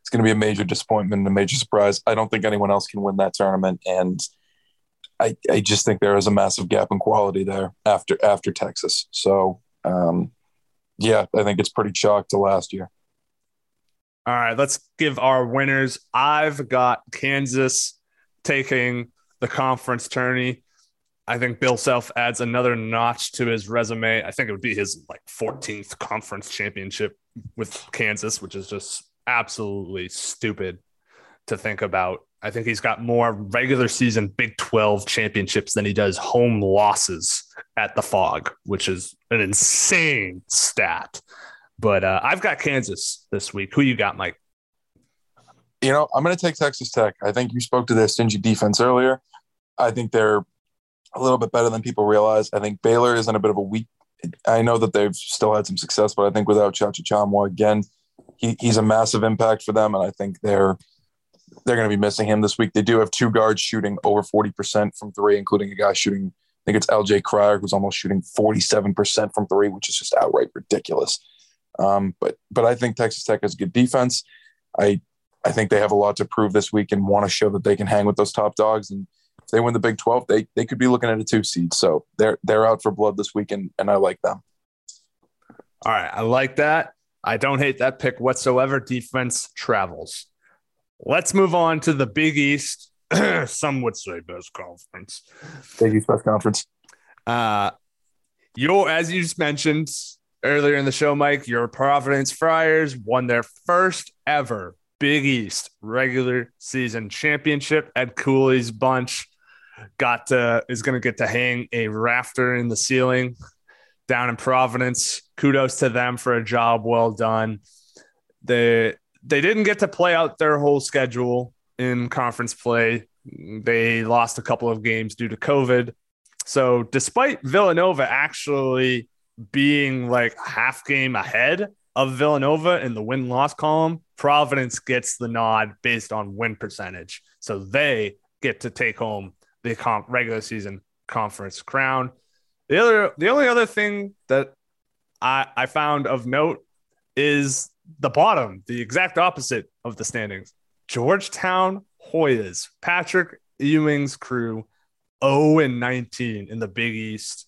it's going to be a major disappointment and a major surprise. I don't think anyone else can win that tournament, and I, I just think there is a massive gap in quality there after after Texas. So, um, yeah, I think it's pretty chalk to last year. All right, let's give our winners. I've got Kansas taking the conference tourney. I think Bill Self adds another notch to his resume. I think it would be his like 14th conference championship with Kansas, which is just absolutely stupid to think about. I think he's got more regular season Big 12 championships than he does home losses at the Phog, which is an insane stat. But uh, I've got Kansas this week. Who you got, Mike? You know, I'm going to take Texas Tech. I think you spoke to their stingy defense earlier. I think they're a little bit better than people realize. I think Baylor is in a bit of a weak. I know that they've still had some success, but I think without Chacha Tchamwa again, he, he's a massive impact for them, and I think they're they're going to be missing him this week. They do have two guards shooting over forty percent from three, including a guy shooting I think it's LJ Cryer who's almost shooting 47% from three, which is just outright ridiculous. Um, but but I think Texas Tech has good defense. I I think they have a lot to prove this week and want to show that they can hang with those top dogs. And if they win the Big 12, they they could be looking at a two seed. So they're they're out for blood this week, and, and I like them. All right, I like that. I don't hate that pick whatsoever. Defense travels. Let's move on to the Big East. Some would say best conference. Big East best conference. Uh, your as you just mentioned earlier in the show, Mike, your Providence Friars won their first ever Big East regular season championship. Ed Cooley's bunch got to is going to get to hang a rafter in the ceiling down in Providence. Kudos to them for a job well done. They they didn't get to play out their whole schedule in conference play. They lost a couple of games due to COVID. So, despite Villanova actually being like half game ahead of Villanova in the win loss column, Providence gets the nod based on win percentage. So, they get to take home the comp- regular season conference crown. The other, the only other thing that I, I found of note is the bottom, the exact opposite of the standings. Georgetown Hoyas, Patrick Ewing's crew, 0 and 19 in the Big East,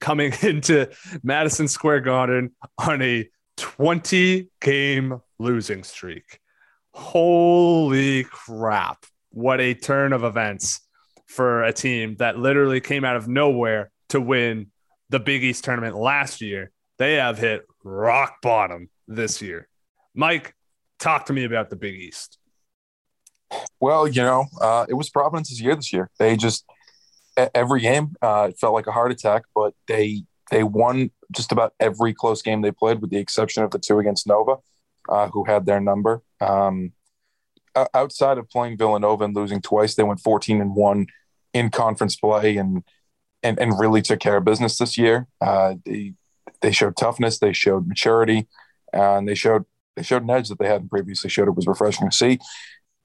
coming into Madison Square Garden on a 20 game losing streak. Holy crap. What a turn of events for a team that literally came out of nowhere to win the Big East tournament last year. They have hit rock bottom this year. Mike, talk to me about the Big East. Well, you know, uh, it was Providence's year this year. They just every game uh, it felt like a heart attack, but they they won just about every close game they played, with the exception of the two against Nova, uh, who had their number. Um, outside of playing Villanova and losing twice, they went 14 and one in conference play and and, and really took care of business this year. Uh, they they showed toughness, they showed maturity, and they showed they showed an edge that they hadn't previously showed. It was refreshing to see.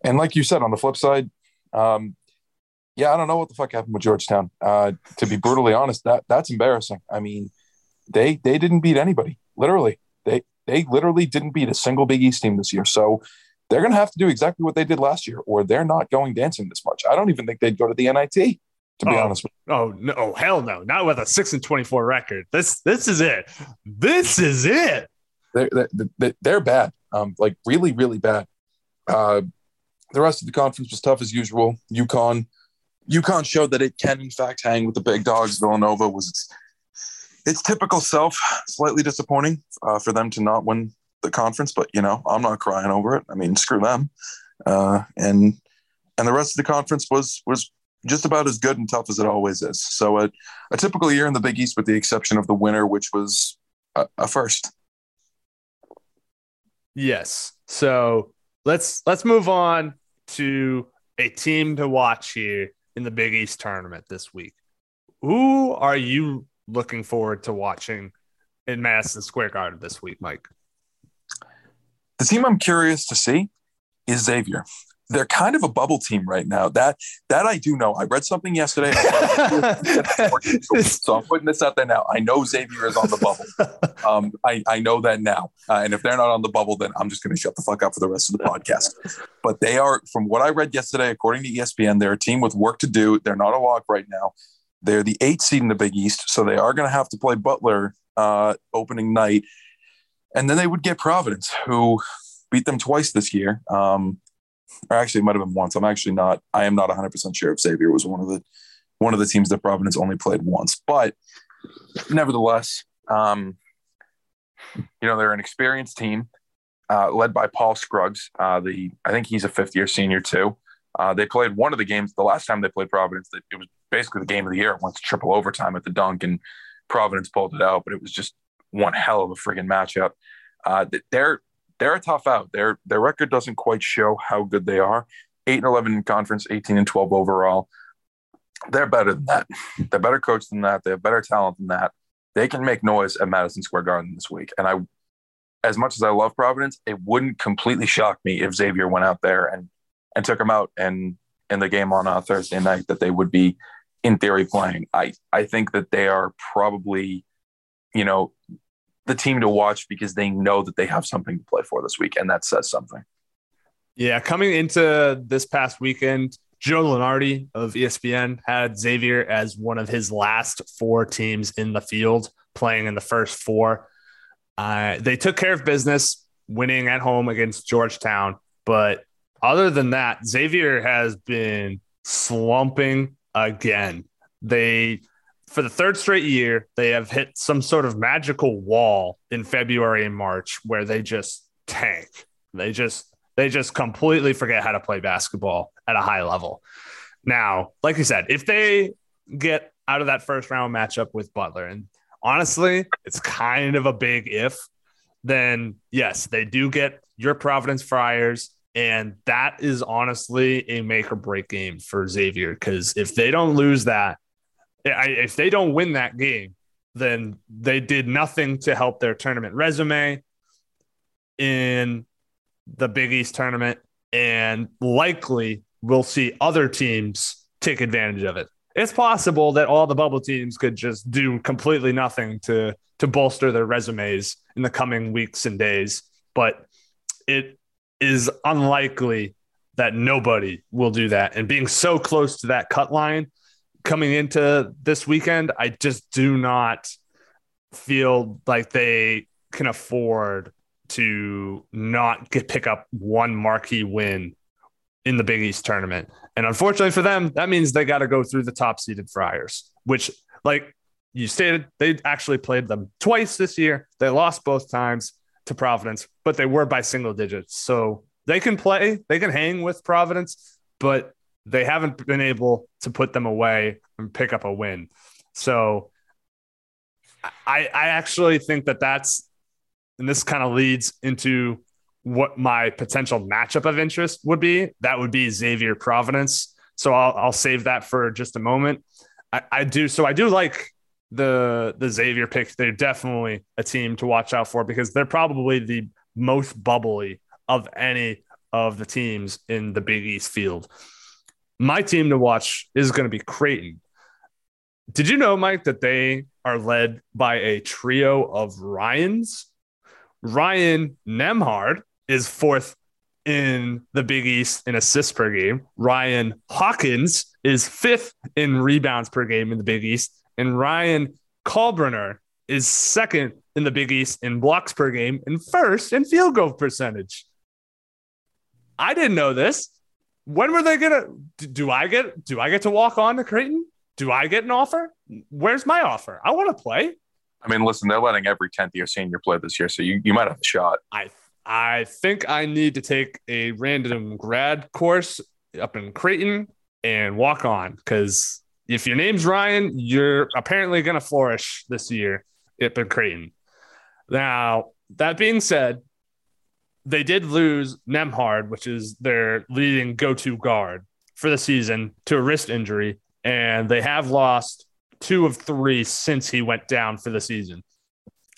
And like you said, on the flip side, um, yeah, I don't know what the fuck happened with Georgetown. Uh, to be brutally honest, that that's embarrassing. I mean, they they didn't beat anybody. Literally, they they literally didn't beat a single Big East team this year. So they're going to have to do exactly what they did last year, or they're not going dancing this much. I don't even think they'd go to the NIT. To be oh, honest, oh no, oh, hell no, not with a six and twenty four record. This this is it. This is it. They're they're, they're bad. Um, like really really bad. Uh, the rest of the conference was tough as usual. UConn, UConn showed that it can in fact hang with the big dogs. Villanova was its, its typical self. Slightly disappointing uh, for them to not win the conference, but you know I'm not crying over it. I mean, screw them. Uh, and and the rest of the conference was was just about as good and tough as it always is. So a, a typical year in the Big East, with the exception of the winner, which was a, a first. Yes. So let's let's move on to a team to watch here in the Big East tournament this week. Who are you looking forward to watching in Madison Square Garden this week, Mike? The team I'm curious to see is Xavier they're kind of a bubble team right now. That that I do know. I read something yesterday. so I'm putting this out there now. I know Xavier is on the bubble. Um, I, I know that now. Uh, and if they're not on the bubble, then I'm just going to shut the fuck up for the rest of the podcast. But they are, from what I read yesterday, according to ESPN, they're a team with work to do. They're not a lock right now. They're the eighth seed in the Big East, so they are going to have to play Butler uh, opening night, and then they would get Providence, who beat them twice this year. Um, or actually it might have been once. I'm actually not. I am not 100 percent sure if Xavier was one of the one of the teams that Providence only played once, but nevertheless, um, you know they're an experienced team uh, led by Paul Scruggs. Uh, the I think he's a fifth year senior too. Uh, they played one of the games the last time they played Providence. It was basically the game of the year. It went to triple overtime at the dunk, and Providence pulled it out. But it was just one hell of a friggin' matchup. Uh, they're they're a tough out. Their their record doesn't quite show how good they are. Eight and eleven in conference, eighteen and twelve overall. They're better than that. They're better coached than that. They have better talent than that. They can make noise at Madison Square Garden this week. And I, as much as I love Providence, it wouldn't completely shock me if Xavier went out there and and took them out and in the game on uh, Thursday night that they would be in theory playing. I I think that they are probably, you know, the team to watch because they know that they have something to play for this week, and that says something. Yeah, coming into this past weekend, Joe Lunardi of ESPN had Xavier as one of his last four teams in the field, playing in the first four. Uh, they took care of business, winning at home against Georgetown. But other than that, Xavier has been slumping again. They, for the third straight year, they have hit some sort of magical wall in February and March where they just tank. They just they just completely forget how to play basketball at a high level. Now, like you said, if they get out of that first round matchup with Butler, and honestly, it's kind of a big if, then yes, they do get your Providence Friars. And that is honestly a make or break game for Xavier because if they don't lose that, if they don't win that game, then they did nothing to help their tournament resume in the Big East tournament, and likely we'll see other teams take advantage of it. It's possible that all the bubble teams could just do completely nothing to to bolster their resumes in the coming weeks and days, but it is unlikely that nobody will do that. And being so close to that cut line coming into this weekend, I just do not feel like they can afford to not get pick up one marquee win in the Big East tournament. And unfortunately for them, that means they got to go through the top seeded Friars, which, like you stated, they actually played them twice this year. They lost both times to Providence, but they were by single digits. So they can play, they can hang with Providence, but they haven't been able to put them away and pick up a win. So I, I actually think that that's and this kind of leads into what my potential matchup of interest would be. That would be Xavier Providence. So I'll, I'll save that for just a moment. I, I do. So I do like the the Xavier pick. They're definitely a team to watch out for because they're probably the most bubbly of any of the teams in the Big East field. My team to watch is going to be Creighton. Did you know, Mike, that they are led by a trio of Ryans? Ryan Nembhard is fourth in the Big East in assists per game. Ryan Hawkins is fifth in rebounds per game in the Big East. And Ryan Kalkbrenner is second in the Big East in blocks per game and first in field goal percentage. I didn't know this. When were they gonna do I get do I get to walk on to Creighton? Do I get an offer? Where's my offer? I want to play. I mean, listen, they're letting every 10th year senior play this year, so you, you might have a shot. I I think I need to take a random grad course up in Creighton and walk on because if your name's Ryan, you're apparently going to flourish this year up in Creighton. Now, that being said, they did lose Nembhard, which is their leading go to guard for the season, to a wrist injury. And they have lost two of three since he went down for the season.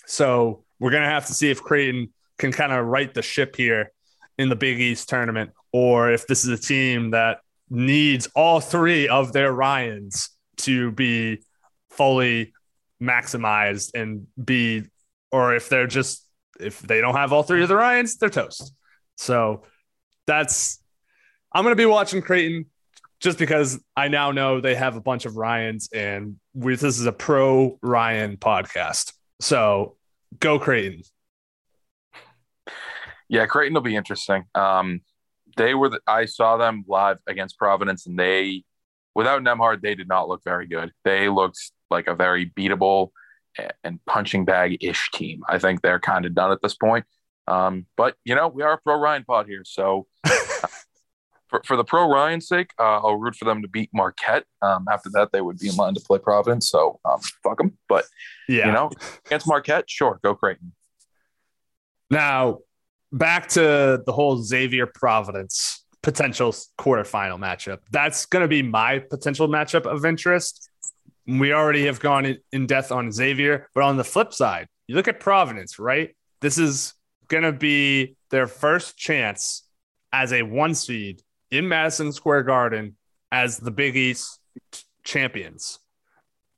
So we're to have to see if Creighton can kind of right the ship here in the Big East tournament, or if this is a team that needs all three of their Ryans to be fully maximized and be, or if they're just, if they don't have all three of the Ryans, they're toast. So that's, I'm going to be watching Creighton just because I now know they have a bunch of Ryans and we, this is a pro Ryan podcast. So go Creighton. Yeah, Creighton will be interesting. Um, they were, the, I saw them live against Providence and they, without Nembhard, they did not look very good. They looked like a very beatable and punching bag ish team. I think they're kind of done at this point. Um, but you know, we are a pro Ryan pod here. So for, for the pro Ryan's sake, uh, I'll root for them to beat Marquette. Um, after that, they would be in line to play Providence. So um, fuck them. But yeah, you know, against Marquette, sure, go Creighton. Now back to the whole Xavier Providence potential quarterfinal matchup. That's going to be my potential matchup of interest. We already have gone in depth on Xavier, but on the flip side, you look at Providence, right? This is going to be their first chance as a one seed in Madison Square Garden as the Big East champions.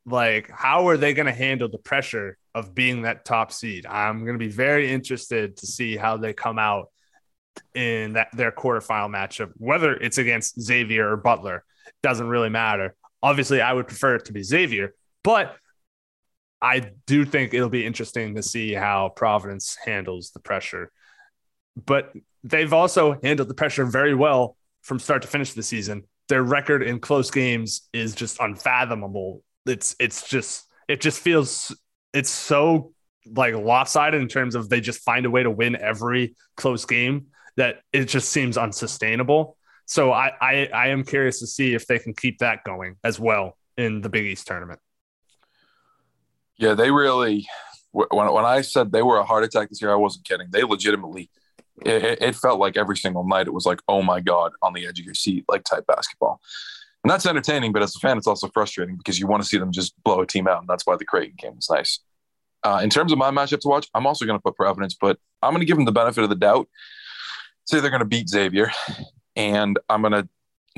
Like, how are they going to handle the pressure of being that top seed? I'm going to be very interested to see how they come out in that their quarterfinal matchup, whether it's against Xavier or Butler, doesn't really matter. Obviously, I would prefer it to be Xavier, but I do think it'll be interesting to see how Providence handles the pressure. But they've also handled the pressure very well from start to finish the season. Their record in close games is just unfathomable. It's it's just it just feels it's so like lopsided in terms of they just find a way to win every close game that it just seems unsustainable. So I, I, I am curious to see if they can keep that going as well in the Big East tournament. Yeah, they really. When when I said they were a heart attack this year, I wasn't kidding. They legitimately. It, it felt like every single night it was like, oh my god, on the edge of your seat, like type basketball. And that's entertaining, but as a fan, it's also frustrating because you want to see them just blow a team out, and that's why the Creighton game was nice. Uh, in terms of my matchup to watch, I'm also going to put Providence, but I'm going to give them the benefit of the doubt. Say they're going to beat Xavier, and I'm going to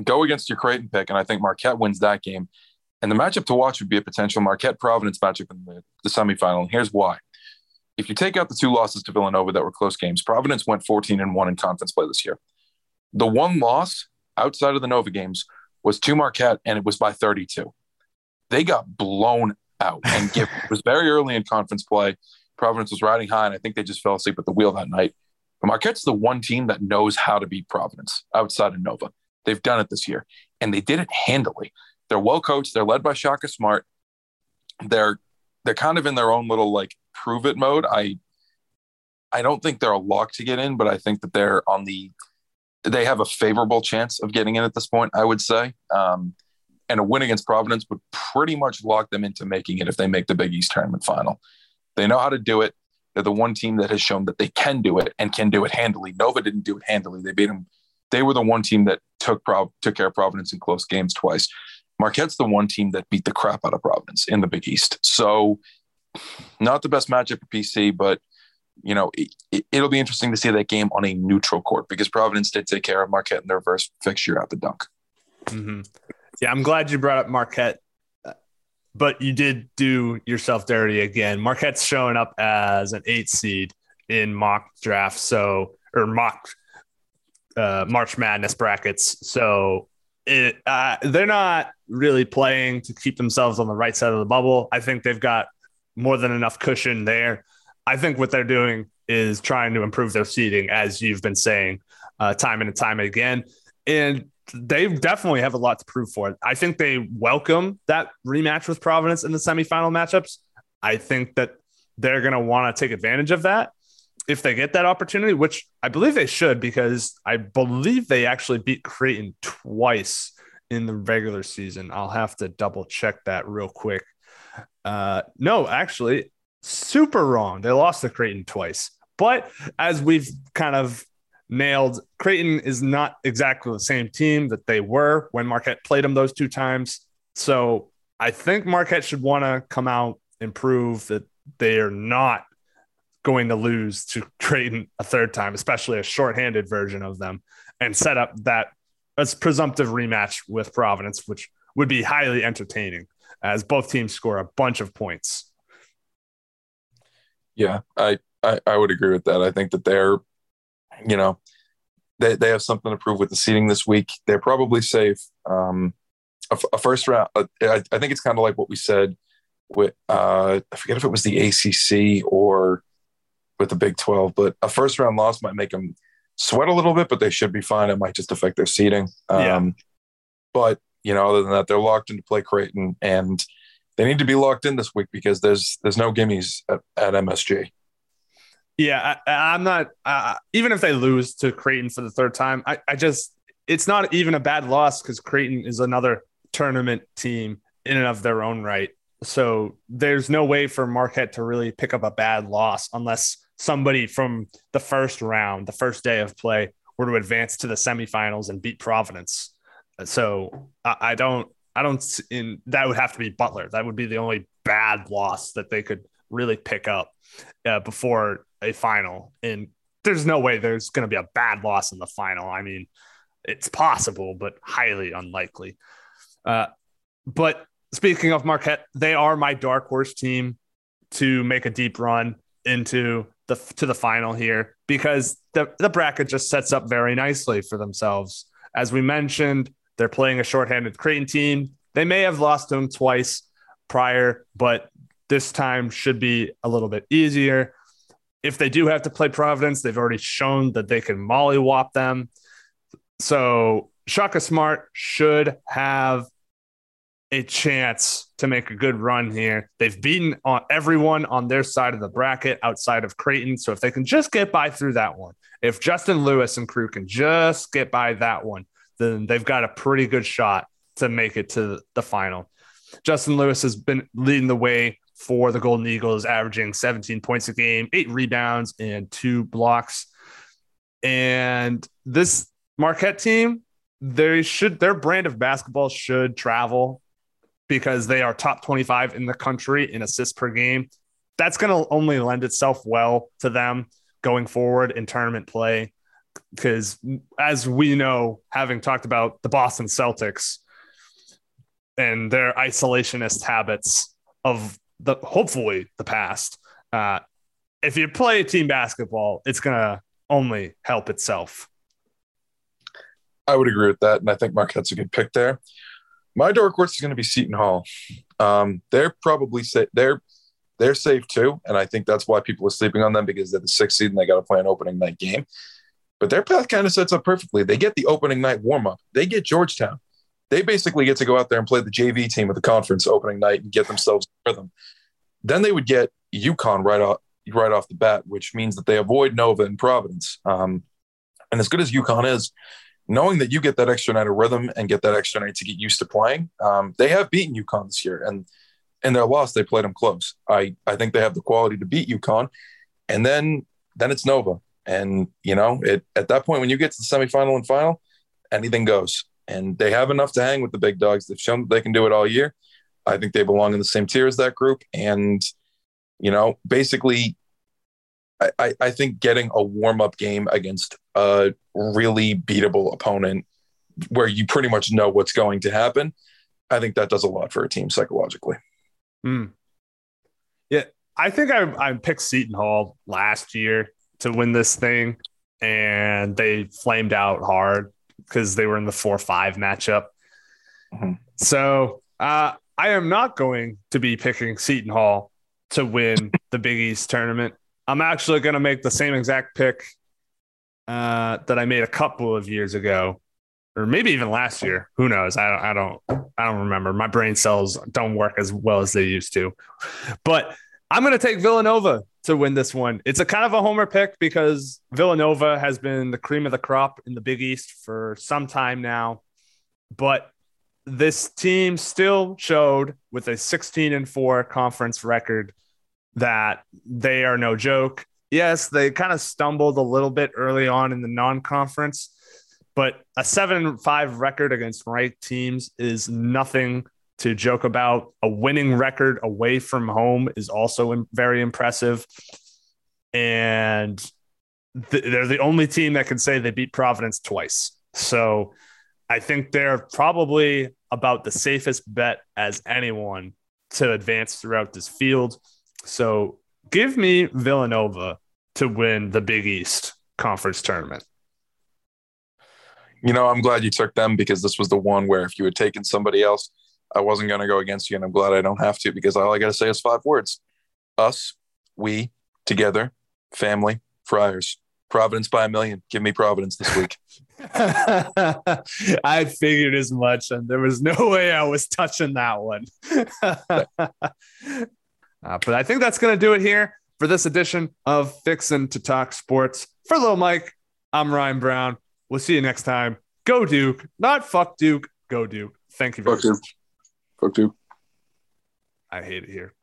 go against your Creighton pick, and I think Marquette wins that game. And the matchup to watch would be a potential Marquette Providence matchup in the, the semifinal. And here's why. If you take out the two losses to Villanova that were close games, Providence went 14 and 1 in conference play this year. The one loss outside of the Nova games was to Marquette, and it was by 32. They got blown out, and it was very early in conference play. Providence was riding high, and I think they just fell asleep at the wheel that night. Marquette's the one team that knows how to beat Providence outside of Nova. They've done it this year, and they did it handily. They're well coached. They're led by Shaka Smart. They're they're kind of in their own little like prove it mode. I I don't think they're a lock to get in, but I think that they're on the they have a favorable chance of getting in at this point. I would say, um, and a win against Providence would pretty much lock them into making it if they make the Big East tournament final. They know how to do it. They're the one team that has shown that they can do it and can do it handily. Nova didn't do it handily. They beat them. They were the one team that took Prov- took care of Providence in close games twice. Marquette's the one team that beat the crap out of Providence in the Big East. So, not the best matchup for PC, but you know it, will be interesting to see that game on a neutral court because Providence did take care of Marquette in their first fixture at the dunk. Mm-hmm. Yeah, I'm glad you brought up Marquette, but you did do yourself dirty again. Marquette's showing up as an eight seed in mock draft, so or mock uh, March Madness brackets. So it, uh, they're not really playing to keep themselves on the right side of the bubble. I think they've got more than enough cushion there. I think what they're doing is trying to improve their seating, as you've been saying uh, time and time again. And they definitely have a lot to prove for it. I think they welcome that rematch with Providence in the semifinal matchups. I think that they're going to want to take advantage of that if they get that opportunity, which I believe they should, because I believe they actually beat Creighton twice in the regular season. I'll have to double check that real quick. Uh, no, actually, super wrong. They lost to Creighton twice. But as we've kind of nailed, Creighton is not exactly the same team that they were when Marquette played them those two times. So I think Marquette should want to come out and prove that they are not going to lose to Creighton a third time, especially a shorthanded version of them, and set up that as presumptive rematch with Providence, which would be highly entertaining as both teams score a bunch of points. Yeah, I, I, I would agree with that. I think that they're, you know, they, they have something to prove with the seating this week. They're probably safe. Um, a, a first round, uh, I, I think it's kind of like what we said with, uh, I forget if it was the ACC or with the Big 12, but a first round loss might make them sweat a little bit, but they should be fine. It might just affect their seating. Um, yeah. But, you know, other than that, they're locked into play Creighton and they need to be locked in this week because there's there's no gimmies at, at MSG. Yeah, I, am not, uh, even if they lose to Creighton for the third time, I, I just, it's not even a bad loss because Creighton is another tournament team in and of their own right. So there's no way for Marquette to really pick up a bad loss unless somebody from the first round, the first day of play, were to advance to the semifinals and beat Providence. So I, I don't, I don't, in that would have to be Butler. That would be the only bad loss that they could really pick up uh, before a final. And there's no way there's going to be a bad loss in the final. I mean, it's possible, but highly unlikely. Uh, but speaking of Marquette, they are my dark horse team to make a deep run into the to the final here because the, the bracket just sets up very nicely for themselves. As we mentioned, they're playing a shorthanded Creighton team. They may have lost them twice prior, but this time should be a little bit easier. If they do have to play Providence, they've already shown that they can mollywop them. So Shaka Smart should have a chance to make a good run here. They've beaten on everyone on their side of the bracket outside of Creighton. So if they can just get by through that one, if Justin Lewis and crew can just get by that one, then they've got a pretty good shot to make it to the final. Justin Lewis has been leading the way for the Golden Eagles, averaging 17 points a game, eight rebounds, and two blocks. And this Marquette team, they should their brand of basketball should travel because they are top 25 in the country in assists per game. That's going to only lend itself well to them going forward in tournament play. Because as we know, having talked about the Boston Celtics and their isolationist habits of the hopefully the past, uh, if you play team basketball, it's to only help itself. I would agree with that. And I think Marquette's a good pick there. My dark horse is going to be Seton Hall. Um, they're probably sa- they're they're safe too, and I think that's why people are sleeping on them because they're the sixth seed and they got to play an opening night game. But their path kind of sets up perfectly. They get the opening night warm up. They get Georgetown. They basically get to go out there and play the JV team of the conference opening night and get themselves rhythm. Then they would get UConn right off right off the bat, which means that they avoid Nova and Providence. Um, and as good as UConn is, knowing that you get that extra night of rhythm and get that extra night to get used to playing, um, they have beaten UConn this year, and in their loss, they played them close. I I think they have the quality to beat UConn, and then then it's Nova, and you know it at that point when you get to the semifinal and final, anything goes, and they have enough to hang with the big dogs. They've shown they can do it all year. I think they belong in the same tier as that group, and you know basically I, I think getting a warm up game against a really beatable opponent where you pretty much know what's going to happen, I think that does a lot for a team psychologically. Mm. Yeah, I think I, I picked Seton Hall last year to win this thing, and they flamed out hard because they were in the 4 5 matchup. Mm-hmm. So uh, I am not going to be picking Seton Hall to win the Big East tournament. I'm actually going to make the same exact pick uh, that I made a couple of years ago, or maybe even last year. Who knows? I don't, I don't, I don't remember. My brain cells don't work as well as they used to. But I'm going to take Villanova to win this one. It's a kind of a homer pick because Villanova has been the cream of the crop in the Big East for some time now. But this team still showed with a 16 and 4 conference record that they are no joke. Yes, they kind of stumbled a little bit early on in the non-conference, but a 7-5 record against ranked teams is nothing to joke about. A winning record away from home is also very impressive. And th- they're the only team that can say they beat Providence twice. So I think they're probably about the safest bet as anyone to advance throughout this field. So give me Villanova to win the Big East conference tournament. You know, I'm glad you took them because this was the one where if you had taken somebody else, I wasn't going to go against you. And I'm glad I don't have to because all I got to say is five words us, we, together, family, friars. Providence by a million. Give me Providence this week. I figured as much, and there was no way I was touching that one. Uh, but I think that's going to do it here for this edition of Fixin' to Talk Sports. For Little Mike, I'm Ryan Brown. We'll see you next time. Go Duke, not fuck Duke. Go Duke. Thank you very fuck much. Fuck Duke. I hate it here.